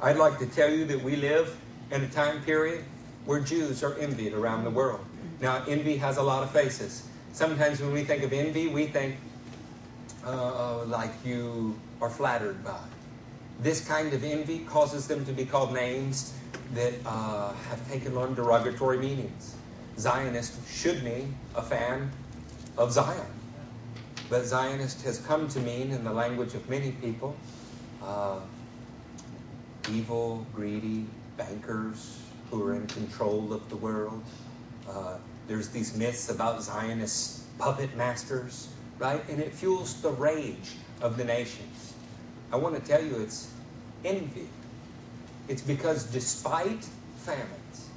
I'd like to tell you that we live in a time period where Jews are envied around the world. Now, envy has a lot of faces. Sometimes when we think of envy, we think uh, like you are flattered by. This kind of envy causes them to be called names that uh, have taken on derogatory meanings. Zionist should mean a fan of Zion. But Zionist has come to mean, in the language of many people, uh, evil, greedy bankers who are in control of the world. Uh, there's these myths about Zionist puppet masters, right? And it fuels the rage of the nations. I want to tell you it's envy. It's because despite famines,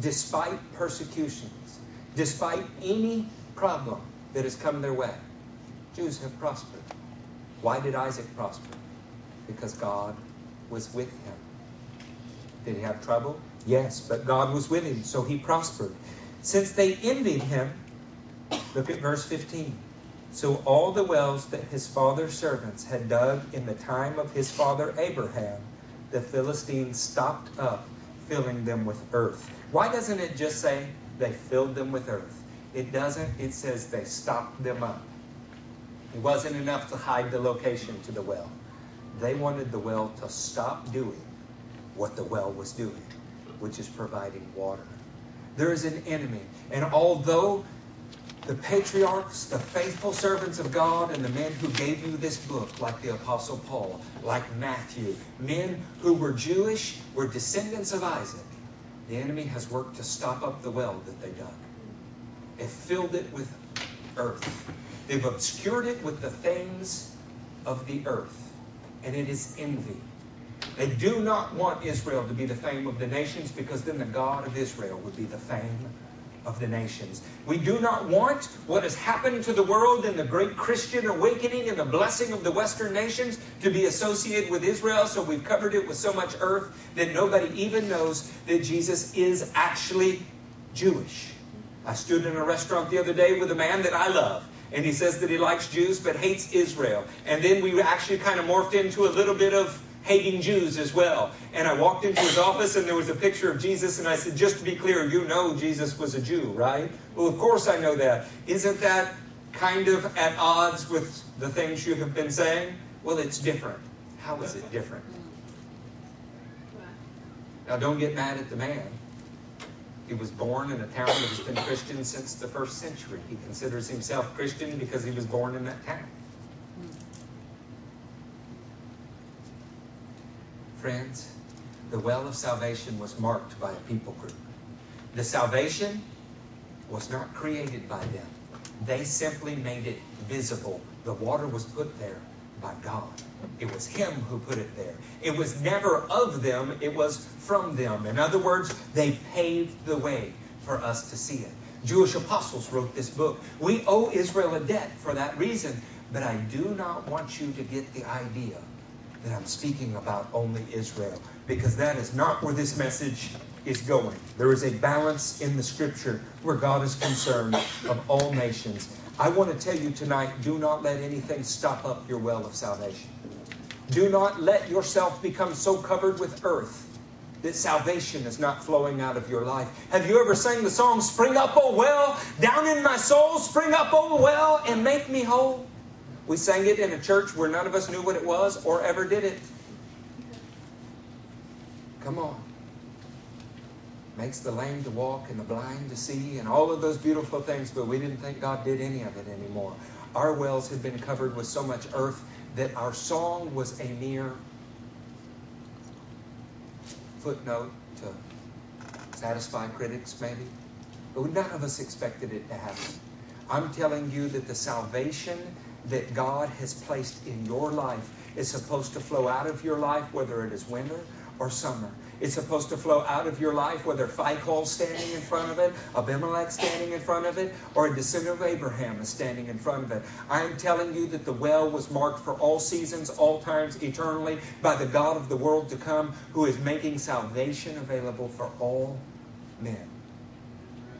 despite persecutions, despite any problem that has come their way, Jews have prospered. Why did Isaac prosper? Because God was with him. Did he have trouble? Yes, but God was with him, so he prospered. Since they envied him, look at verse 15. So all the wells that his father's servants had dug in the time of his father Abraham, the Philistines stopped up, filling them with earth. Why doesn't it just say they filled them with earth? It doesn't, it says they stopped them up. It wasn't enough to hide the location to the well. They wanted the well to stop doing what the well was doing, which is providing water. There is an enemy. And although the patriarchs, the faithful servants of God, and the men who gave you this book, like the Apostle Paul, like Matthew, men who were Jewish, were descendants of Isaac, the enemy has worked to stop up the well that they dug. They filled it with earth. They've obscured it with the things of the earth, and it is envy. They do not want Israel to be the fame of the nations because then the God of Israel would be the fame of the nations. We do not want what has happened to the world in the great Christian awakening and the blessing of the Western nations to be associated with Israel, so we've covered it with so much earth that nobody even knows that Jesus is actually Jewish. I stood in a restaurant the other day with a man that I love. And he says that he likes Jews but hates Israel. And then we actually kind of morphed into a little bit of hating Jews as well. And I walked into his office and there was a picture of Jesus, and I said, just to be clear, you know Jesus was a Jew, right? Well, of course I know that. Isn't that kind of at odds with the things you have been saying? Well, it's different. How is it different? Mm. Now, don't get mad at the man. He was born in a town that has been Christian since the first century. He considers himself Christian because he was born in that town. Friends, the well of salvation was marked by a people group. The salvation was not created by them, they simply made it visible. The water was put there by God. It was Him who put it there. It was never of them, it was from them. In other words, they paved the way for us to see it. Jewish apostles wrote this book. We owe Israel a debt for that reason, but I do not want you to get the idea that I'm speaking about only Israel, because that is not where this message is going. There is a balance in the scripture where God is concerned of all nations. I want to tell you tonight do not let anything stop up your well of salvation. Do not let yourself become so covered with earth that salvation is not flowing out of your life. Have you ever sang the song, Spring up, O well, down in my soul, spring up, O well, and make me whole? We sang it in a church where none of us knew what it was or ever did it. Come on. Makes the lame to walk and the blind to see and all of those beautiful things, but we didn't think God did any of it anymore. Our wells had been covered with so much earth that our song was a mere footnote to satisfy critics, maybe. But none of us expected it to happen. I'm telling you that the salvation that God has placed in your life is supposed to flow out of your life, whether it is winter or summer. It's supposed to flow out of your life, whether Phicol standing in front of it, Abimelech standing in front of it, or a descendant of Abraham is standing in front of it. I am telling you that the well was marked for all seasons, all times, eternally, by the God of the world to come, who is making salvation available for all men.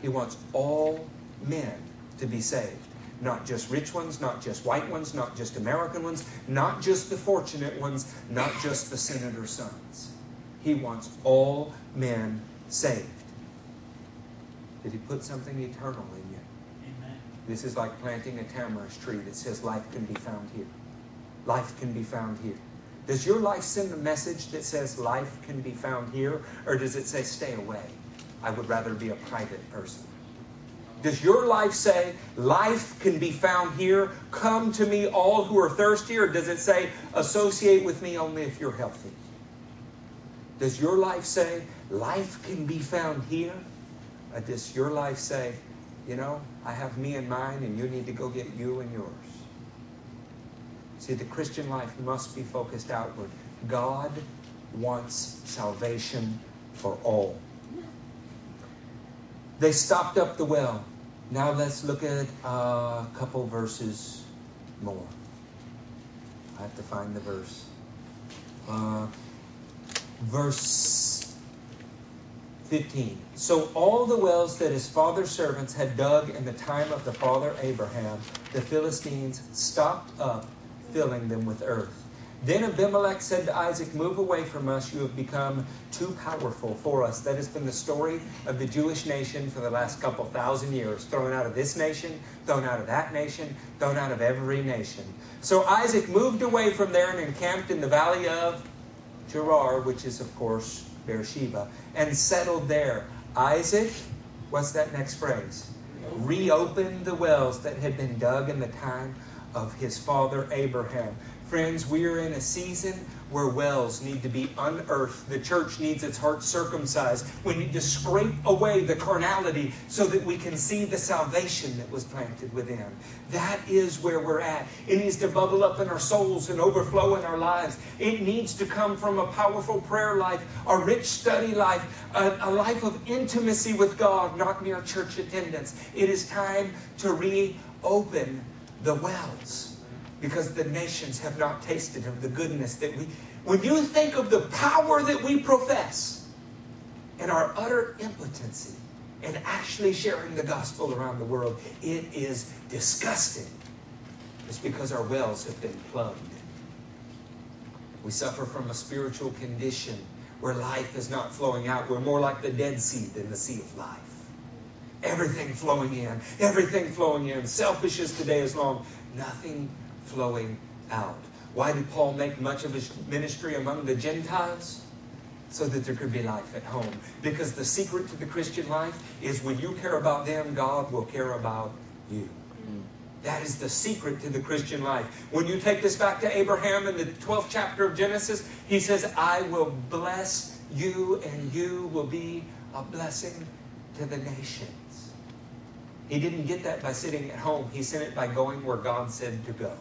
He wants all men to be saved. Not just rich ones, not just white ones, not just American ones, not just the fortunate ones, not just the senator's sons. He wants all men saved. Did he put something eternal in you? Amen. This is like planting a tamarisk tree that says life can be found here. Life can be found here. Does your life send a message that says life can be found here, or does it say stay away? I would rather be a private person. Does your life say, life can be found here? Come to me, all who are thirsty? Or does it say, associate with me only if you're healthy? Does your life say, life can be found here? Or does your life say, you know, I have me and mine, and you need to go get you and yours? See, the Christian life must be focused outward. God wants salvation for all. They stopped up the well. Now let's look at a couple verses more. I have to find the verse. Uh, verse 15. So all the wells that his father's servants had dug in the time of the father Abraham, the Philistines stopped up, filling them with earth. Then Abimelech said to Isaac, Move away from us. You have become too powerful for us. That has been the story of the Jewish nation for the last couple thousand years. Thrown out of this nation, thrown out of that nation, thrown out of every nation. So Isaac moved away from there and encamped in the valley of Gerar, which is, of course, Beersheba, and settled there. Isaac, what's that next phrase? Reopened the wells that had been dug in the time of his father Abraham. Friends, we are in a season where wells need to be unearthed. The church needs its heart circumcised. We need to scrape away the carnality so that we can see the salvation that was planted within. That is where we're at. It needs to bubble up in our souls and overflow in our lives. It needs to come from a powerful prayer life, a rich study life, a, a life of intimacy with God, not mere church attendance. It is time to reopen the wells because the nations have not tasted of the goodness that we. When you think of the power that we profess and our utter impotency in actually sharing the gospel around the world, it is disgusting. It's because our wells have been plugged. We suffer from a spiritual condition where life is not flowing out. We're more like the Dead Sea than the Sea of Life. Everything flowing in, everything flowing in. Selfish as today is long. Nothing flowing out. Why did Paul make much of his ministry among the Gentiles? So that there could be life at home. Because the secret to the Christian life is when you care about them, God will care about you. That is the secret to the Christian life. When you take this back to Abraham in the 12th chapter of Genesis, he says, I will bless you, and you will be a blessing to the nations. He didn't get that by sitting at home, he sent it by going where God said to go.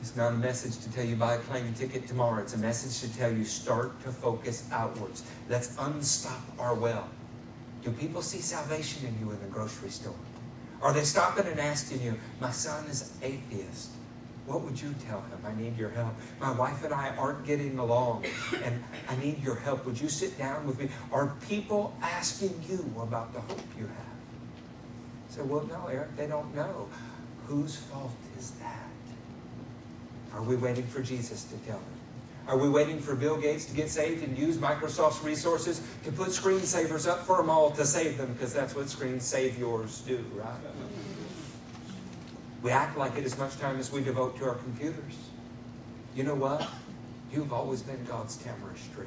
It's not a message to tell you buy a plane ticket tomorrow. It's a message to tell you start to focus outwards. Let's unstop our well. Do people see salvation in you in the grocery store? Are they stopping and asking you, my son is atheist? What would you tell him? I need your help. My wife and I aren't getting along, and I need your help. Would you sit down with me? Are people asking you about the hope you have? So, well, no, Eric, they don't know. Whose fault is that? Are we waiting for Jesus to tell them? Are we waiting for Bill Gates to get saved and use Microsoft's resources to put screensavers up for them all to save them? Because that's what screensavers do, right? We act like it as much time as we devote to our computers. You know what? You've always been God's tamarisk tree.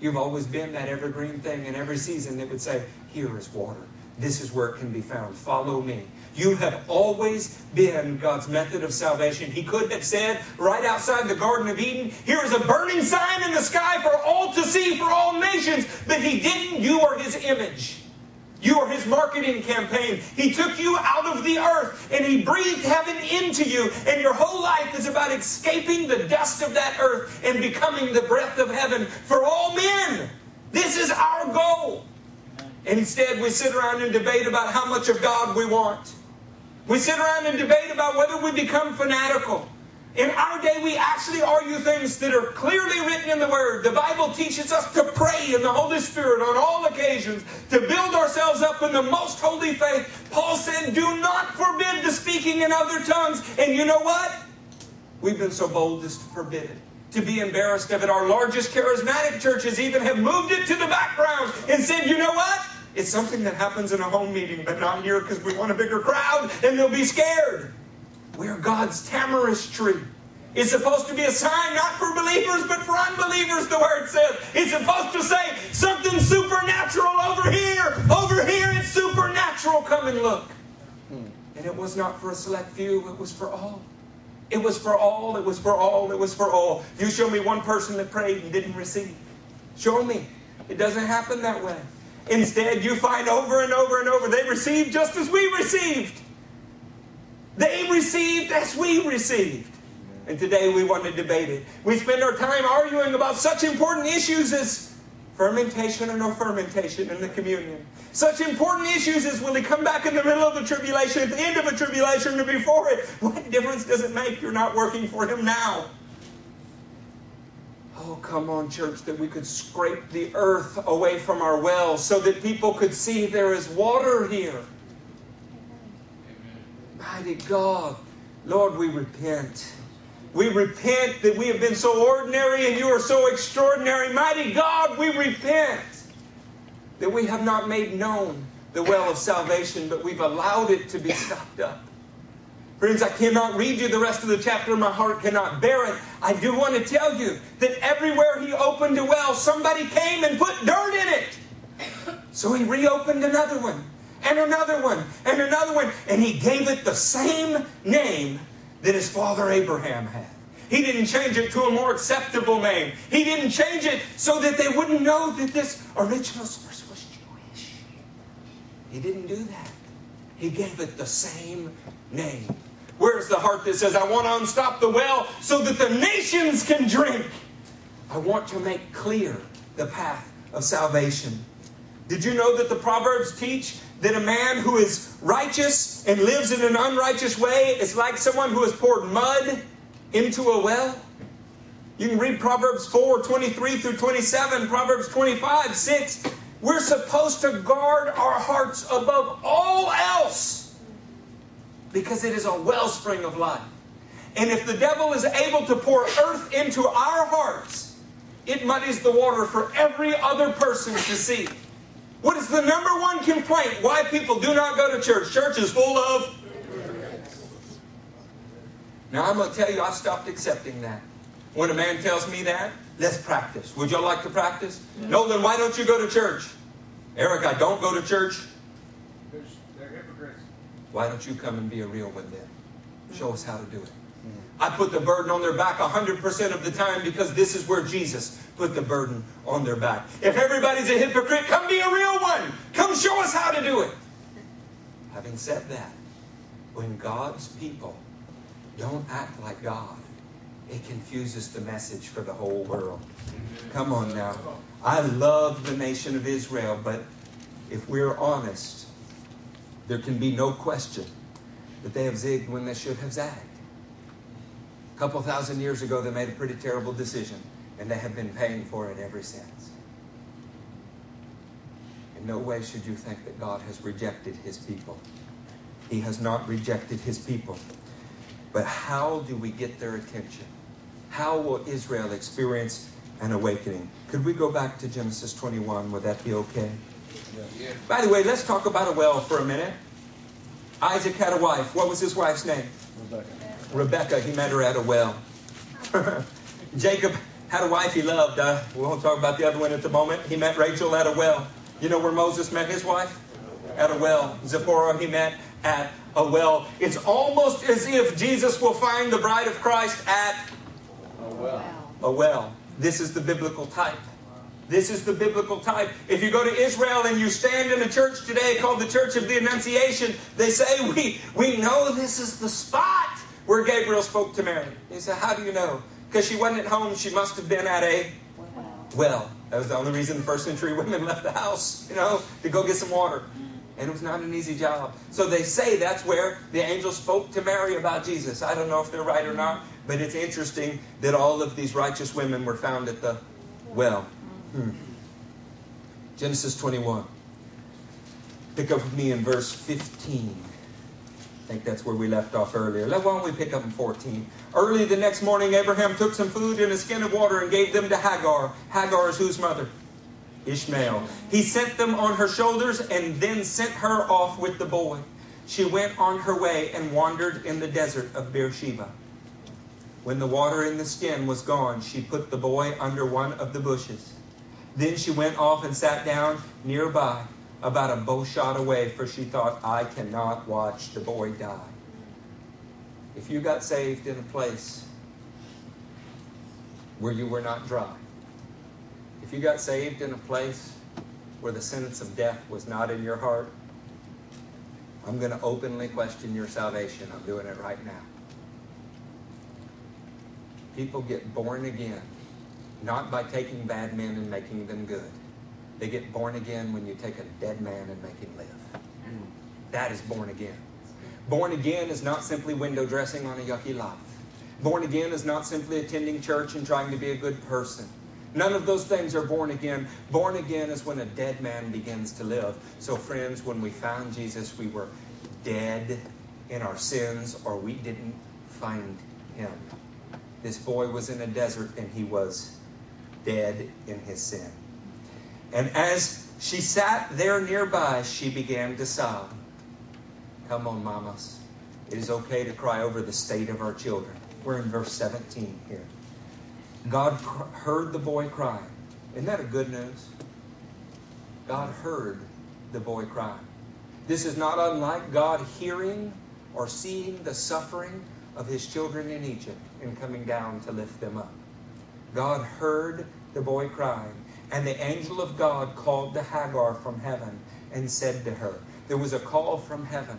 You've always been that evergreen thing in every season that would say, Here is water. This is where it can be found. Follow me. You have always been God's method of salvation. He could have said right outside the Garden of Eden, Here is a burning sign in the sky for all to see, for all nations. But He didn't. You are His image. You are his marketing campaign. He took you out of the earth and he breathed heaven into you, and your whole life is about escaping the dust of that earth and becoming the breath of heaven for all men. This is our goal. And instead, we sit around and debate about how much of God we want. We sit around and debate about whether we become fanatical. In our day, we actually argue things that are clearly written in the Word. The Bible teaches us to pray in the Holy Spirit on all occasions, to build ourselves up in the most holy faith. Paul said, Do not forbid the speaking in other tongues. And you know what? We've been so bold as to forbid it. To be embarrassed of it. Our largest charismatic churches even have moved it to the background and said, You know what? It's something that happens in a home meeting, but not here because we want a bigger crowd and they'll be scared. We're God's tamarisk tree. It's supposed to be a sign not for believers, but for unbelievers, the word says. It's supposed to say something supernatural over here. Over here, it's supernatural. Come and look. And it was not for a select few, it was for all. It was for all, it was for all, it was for all. You show me one person that prayed and didn't receive. Show me. It doesn't happen that way. Instead, you find over and over and over they received just as we received. They received as we received. And today we want to debate it. We spend our time arguing about such important issues as fermentation or no fermentation in the communion. Such important issues as will he come back in the middle of the tribulation, at the end of a tribulation, or before it? What difference does it make? You're not working for him now. Oh, come on, church, that we could scrape the earth away from our wells so that people could see there is water here. Mighty God, Lord, we repent. We repent that we have been so ordinary and you are so extraordinary. Mighty God, we repent that we have not made known the well of salvation, but we've allowed it to be stopped up. Friends, I cannot read you the rest of the chapter. My heart cannot bear it. I do want to tell you that everywhere he opened a well, somebody came and put dirt in it. So he reopened another one, and another one, and another one, and he gave it the same name that his father Abraham had. He didn't change it to a more acceptable name. He didn't change it so that they wouldn't know that this original source was Jewish. He didn't do that. He gave it the same name. Where's the heart that says, I want to unstop the well so that the nations can drink? I want to make clear the path of salvation. Did you know that the Proverbs teach that a man who is righteous and lives in an unrighteous way is like someone who has poured mud into a well? You can read Proverbs 4 23 through 27, Proverbs 25 6. We're supposed to guard our hearts above all else because it is a wellspring of life. And if the devil is able to pour earth into our hearts, it muddies the water for every other person to see. What is the number one complaint why people do not go to church? Church is full of. Now, I'm going to tell you, I've stopped accepting that. When a man tells me that, let's practice. Would y'all like to practice? No, then why don't you go to church? Eric, I don't go to church. Why don't you come and be a real one then? Mm. Show us how to do it. Mm. I put the burden on their back 100% of the time because this is where Jesus put the burden on their back. If everybody's a hypocrite, come be a real one. Come show us how to do it. Having said that, when God's people don't act like God, it confuses the message for the whole world. Come on now. I love the nation of Israel, but if we're honest, there can be no question that they have zigged when they should have zagged. A couple thousand years ago, they made a pretty terrible decision, and they have been paying for it ever since. In no way should you think that God has rejected his people. He has not rejected his people. But how do we get their attention? How will Israel experience an awakening? Could we go back to Genesis 21? Would that be okay? Yeah. By the way, let's talk about a well for a minute. Isaac had a wife. What was his wife's name? Rebecca. Rebecca. He met her at a well. Jacob had a wife he loved. Uh, we won't talk about the other one at the moment. He met Rachel at a well. You know where Moses met his wife? At a well. Zipporah he met at a well. It's almost as if Jesus will find the bride of Christ at a well. a well. This is the biblical type. This is the biblical type. If you go to Israel and you stand in a church today called the Church of the Annunciation, they say, We, we know this is the spot where Gabriel spoke to Mary. They say, How do you know? Because she wasn't at home, she must have been at a well. That was the only reason the first century women left the house, you know, to go get some water. And it was not an easy job. So they say that's where the angel spoke to Mary about Jesus. I don't know if they're right or not, but it's interesting that all of these righteous women were found at the well. Hmm. Genesis 21. Pick up with me in verse 15. I think that's where we left off earlier. Why don't we pick up in 14? Early the next morning, Abraham took some food and a skin of water and gave them to Hagar. Hagar is whose mother? Ishmael. He sent them on her shoulders and then sent her off with the boy. She went on her way and wandered in the desert of Beersheba. When the water in the skin was gone, she put the boy under one of the bushes. Then she went off and sat down nearby, about a bow shot away, for she thought, I cannot watch the boy die. If you got saved in a place where you were not dry, if you got saved in a place where the sentence of death was not in your heart, I'm going to openly question your salvation. I'm doing it right now. People get born again not by taking bad men and making them good. They get born again when you take a dead man and make him live. That is born again. Born again is not simply window dressing on a yucky life. Born again is not simply attending church and trying to be a good person. None of those things are born again. Born again is when a dead man begins to live. So, friends, when we found Jesus, we were dead in our sins or we didn't find him. This boy was in a desert and he was dead in his sin. And as she sat there nearby, she began to sob. Come on, mamas. It is okay to cry over the state of our children. We're in verse 17 here. God heard the boy cry. Isn't that a good news? God heard the boy cry. This is not unlike God hearing or seeing the suffering of his children in Egypt and coming down to lift them up. God heard the boy cried. and the angel of God called to Hagar from heaven and said to her, There was a call from heaven.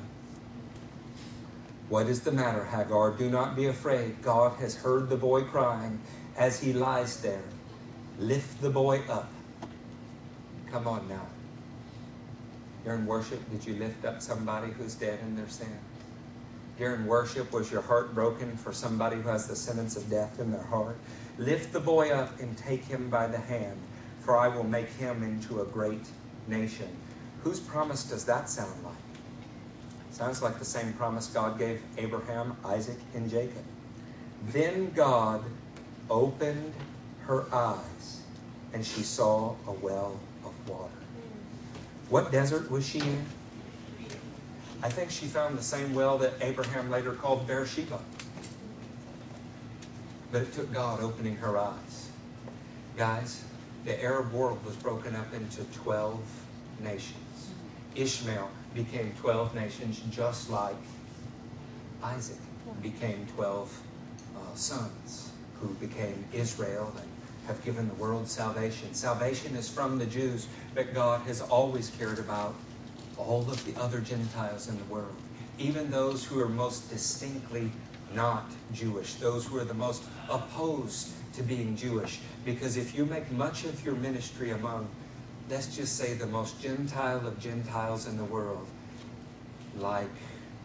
What is the matter, Hagar? Do not be afraid. God has heard the boy crying as he lies there. Lift the boy up. Come on now. During worship, did you lift up somebody who's dead in their sin? During worship, was your heart broken for somebody who has the sentence of death in their heart? Lift the boy up and take him by the hand, for I will make him into a great nation. Whose promise does that sound like? Sounds like the same promise God gave Abraham, Isaac, and Jacob. Then God opened her eyes, and she saw a well of water. What desert was she in? I think she found the same well that Abraham later called Beersheba. But it took God opening her eyes. Guys, the Arab world was broken up into 12 nations. Ishmael became 12 nations, just like Isaac became 12 uh, sons who became Israel and have given the world salvation. Salvation is from the Jews, but God has always cared about all of the other Gentiles in the world, even those who are most distinctly not Jewish, those who are the most opposed to being Jewish. Because if you make much of your ministry among, let's just say, the most Gentile of Gentiles in the world, like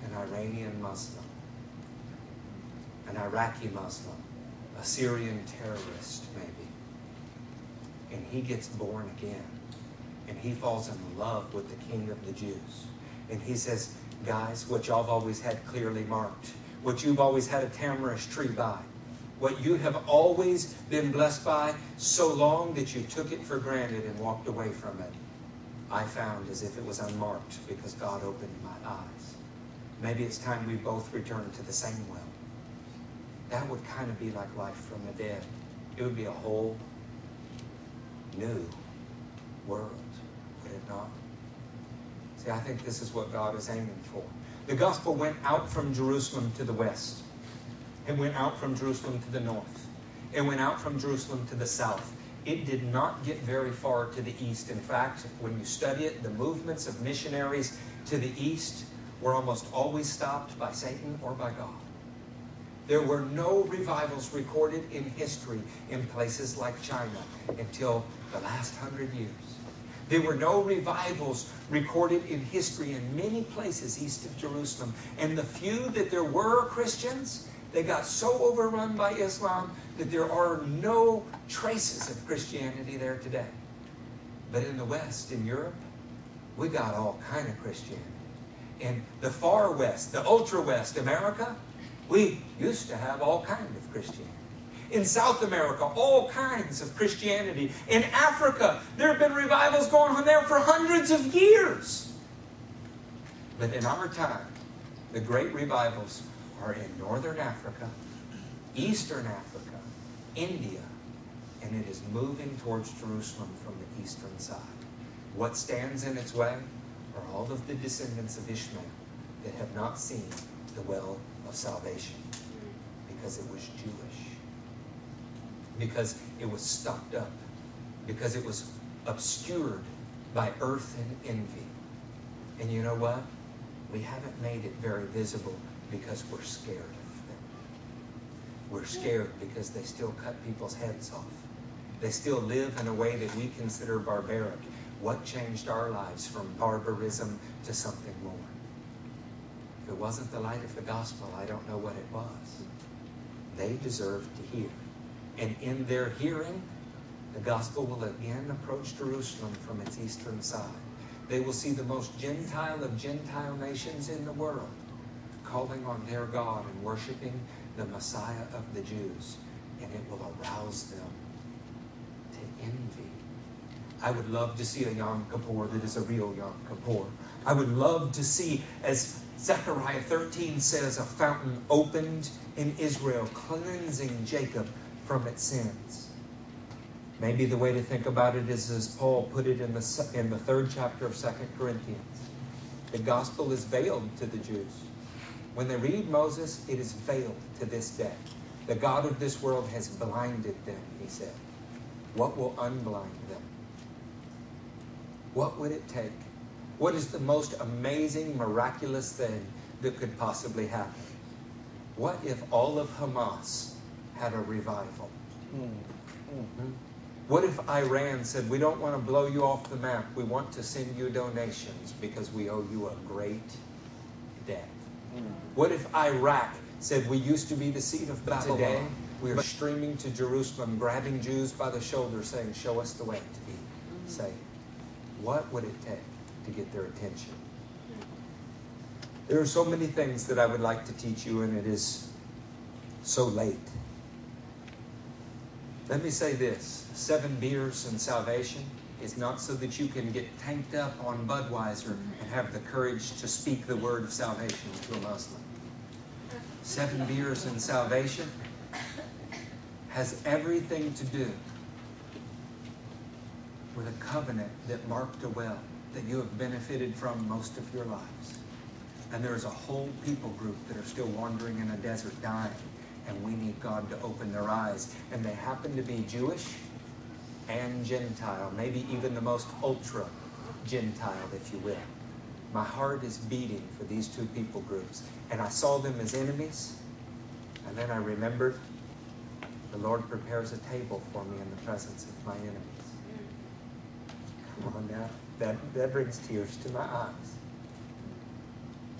an Iranian Muslim, an Iraqi Muslim, a Syrian terrorist, maybe, and he gets born again, and he falls in love with the King of the Jews, and he says, guys, what y'all have always had clearly marked, what you've always had a tamarisk tree by, what you have always been blessed by so long that you took it for granted and walked away from it. I found as if it was unmarked because God opened my eyes. Maybe it's time we both return to the same well. That would kind of be like life from the dead. It would be a whole new world, would it not? See, I think this is what God is aiming for. The gospel went out from Jerusalem to the west. It went out from Jerusalem to the north. It went out from Jerusalem to the south. It did not get very far to the east. In fact, when you study it, the movements of missionaries to the east were almost always stopped by Satan or by God. There were no revivals recorded in history in places like China until the last hundred years. There were no revivals recorded in history in many places east of Jerusalem. And the few that there were Christians, they got so overrun by Islam that there are no traces of Christianity there today. But in the West, in Europe, we got all kind of Christianity. In the far West, the ultra West, America, we used to have all kind of Christianity. In South America, all kinds of Christianity. In Africa, there have been revivals going on there for hundreds of years. But in our time, the great revivals are in Northern Africa, Eastern Africa, India, and it is moving towards Jerusalem from the eastern side. What stands in its way are all of the descendants of Ishmael that have not seen the well of salvation because it was Jewish, because it was stopped up, because it was obscured by earth and envy. And you know what? We haven't made it very visible because we're scared of them. We're scared because they still cut people's heads off. They still live in a way that we consider barbaric. What changed our lives from barbarism to something more? If it wasn't the light of the gospel, I don't know what it was. they deserve to hear. And in their hearing, the gospel will again approach Jerusalem from its eastern side. They will see the most Gentile of Gentile nations in the world calling on their God and worshiping the Messiah of the Jews. And it will arouse them to envy. I would love to see a Yom Kippur that is a real Yom Kippur. I would love to see, as Zechariah 13 says, a fountain opened in Israel, cleansing Jacob from its sins. Maybe the way to think about it is as Paul put it in the, in the third chapter of Second Corinthians. The gospel is veiled to the Jews. When they read Moses, it is veiled to this day. The God of this world has blinded them, he said. What will unblind them? What would it take? What is the most amazing, miraculous thing that could possibly happen? What if all of Hamas had a revival? Mm-hmm. What if Iran said, We don't want to blow you off the map. We want to send you donations because we owe you a great debt? Mm-hmm. What if Iraq said, We used to be the seat of Babylon. Today, we are streaming to Jerusalem, grabbing Jews by the shoulder, saying, Show us the way to be saved. What would it take to get their attention? There are so many things that I would like to teach you, and it is so late. Let me say this seven beers and salvation is not so that you can get tanked up on Budweiser and have the courage to speak the word of salvation to a Muslim. Seven beers and salvation has everything to do with a covenant that marked a well that you have benefited from most of your lives. And there's a whole people group that are still wandering in a desert dying and we need God to open their eyes. And they happen to be Jewish and Gentile, maybe even the most ultra Gentile, if you will. My heart is beating for these two people groups. And I saw them as enemies. And then I remembered the Lord prepares a table for me in the presence of my enemies. Come on now. That, that brings tears to my eyes.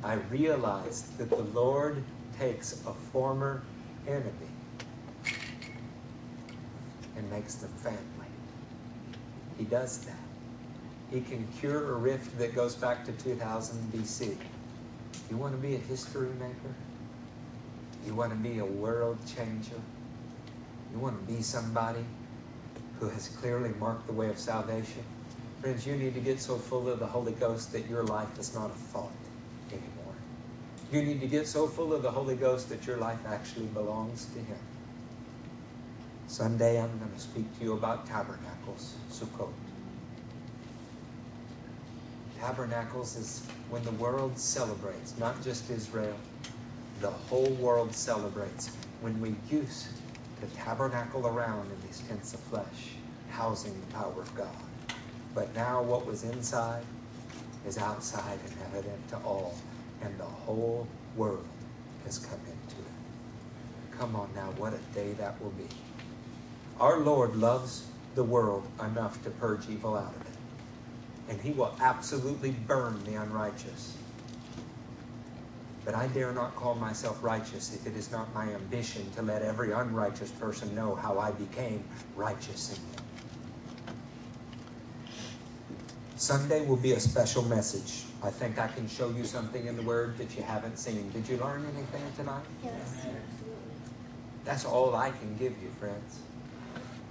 I realized that the Lord takes a former enemy and makes them family. He does that. He can cure a rift that goes back to 2000 BC. You want to be a history maker? You want to be a world changer? You want to be somebody who has clearly marked the way of salvation? Friends, you need to get so full of the Holy Ghost that your life is not a thought. You need to get so full of the Holy Ghost that your life actually belongs to Him. Sunday, I'm going to speak to you about tabernacles, Sukkot. Tabernacles is when the world celebrates, not just Israel, the whole world celebrates. When we used to tabernacle around in these tents of flesh, housing the power of God. But now what was inside is outside and evident to all and the whole world has come into it. Come on now, what a day that will be. Our Lord loves the world enough to purge evil out of it. And he will absolutely burn the unrighteous. But I dare not call myself righteous if it is not my ambition to let every unrighteous person know how I became righteous in. Sunday will be a special message. I think I can show you something in the Word that you haven't seen. Did you learn anything tonight? Yes. That's all I can give you, friends.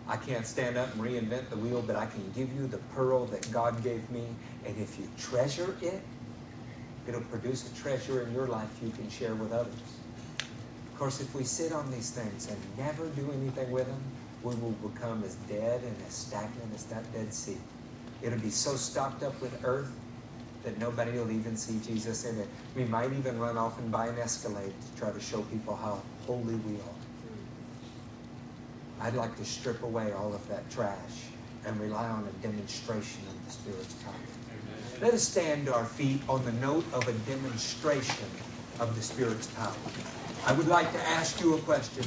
I can't stand up and reinvent the wheel, but I can give you the pearl that God gave me. And if you treasure it, it'll produce a treasure in your life you can share with others. Of course, if we sit on these things and never do anything with them, we will become as dead and as stagnant as that Dead Sea. It'll be so stocked up with earth that nobody will even see Jesus in it. We might even run off and buy an Escalade to try to show people how holy we are. I'd like to strip away all of that trash and rely on a demonstration of the Spirit's power. Let us stand to our feet on the note of a demonstration of the Spirit's power. I would like to ask you a question.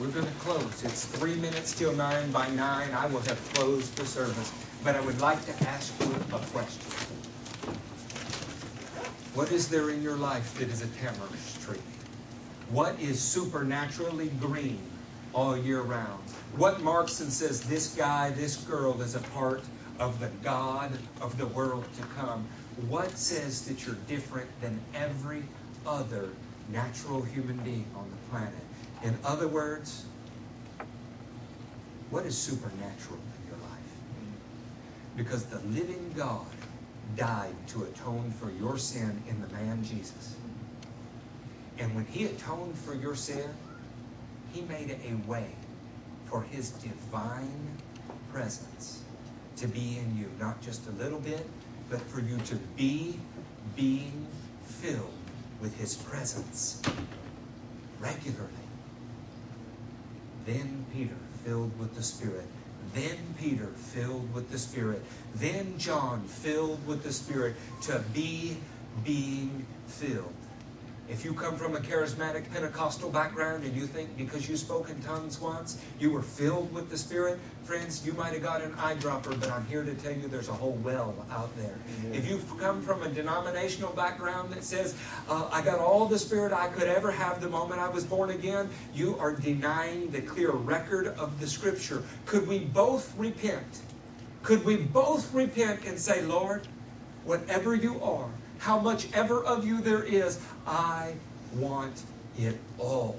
We're going to close. It's three minutes till nine. By nine, I will have closed the service. But I would like to ask you a question. What is there in your life that is a tamarisk tree? What is supernaturally green all year round? What marks and says this guy, this girl is a part of the God of the world to come? What says that you're different than every other natural human being on the planet? In other words, what is supernatural? Because the living God died to atone for your sin in the man Jesus. And when he atoned for your sin, he made a way for his divine presence to be in you. Not just a little bit, but for you to be being filled with his presence regularly. Then Peter, filled with the Spirit. Then Peter, filled with the Spirit. Then John, filled with the Spirit, to be being filled. If you come from a charismatic Pentecostal background and you think because you spoke in tongues once, you were filled with the Spirit, friends, you might have got an eyedropper, but I'm here to tell you there's a whole well out there. Amen. If you've come from a denominational background that says, uh, I got all the Spirit I could ever have the moment I was born again, you are denying the clear record of the Scripture. Could we both repent? Could we both repent and say, Lord, whatever you are, how much ever of you there is, I want it all.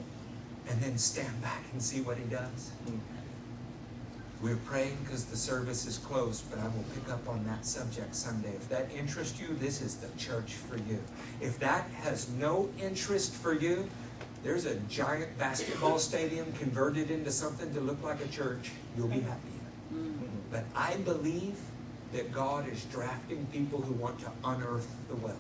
And then stand back and see what he does. We're praying because the service is closed, but I will pick up on that subject Sunday. If that interests you, this is the church for you. If that has no interest for you, there's a giant basketball stadium converted into something to look like a church. You'll be happy. Mm-hmm. But I believe that God is drafting people who want to unearth the well.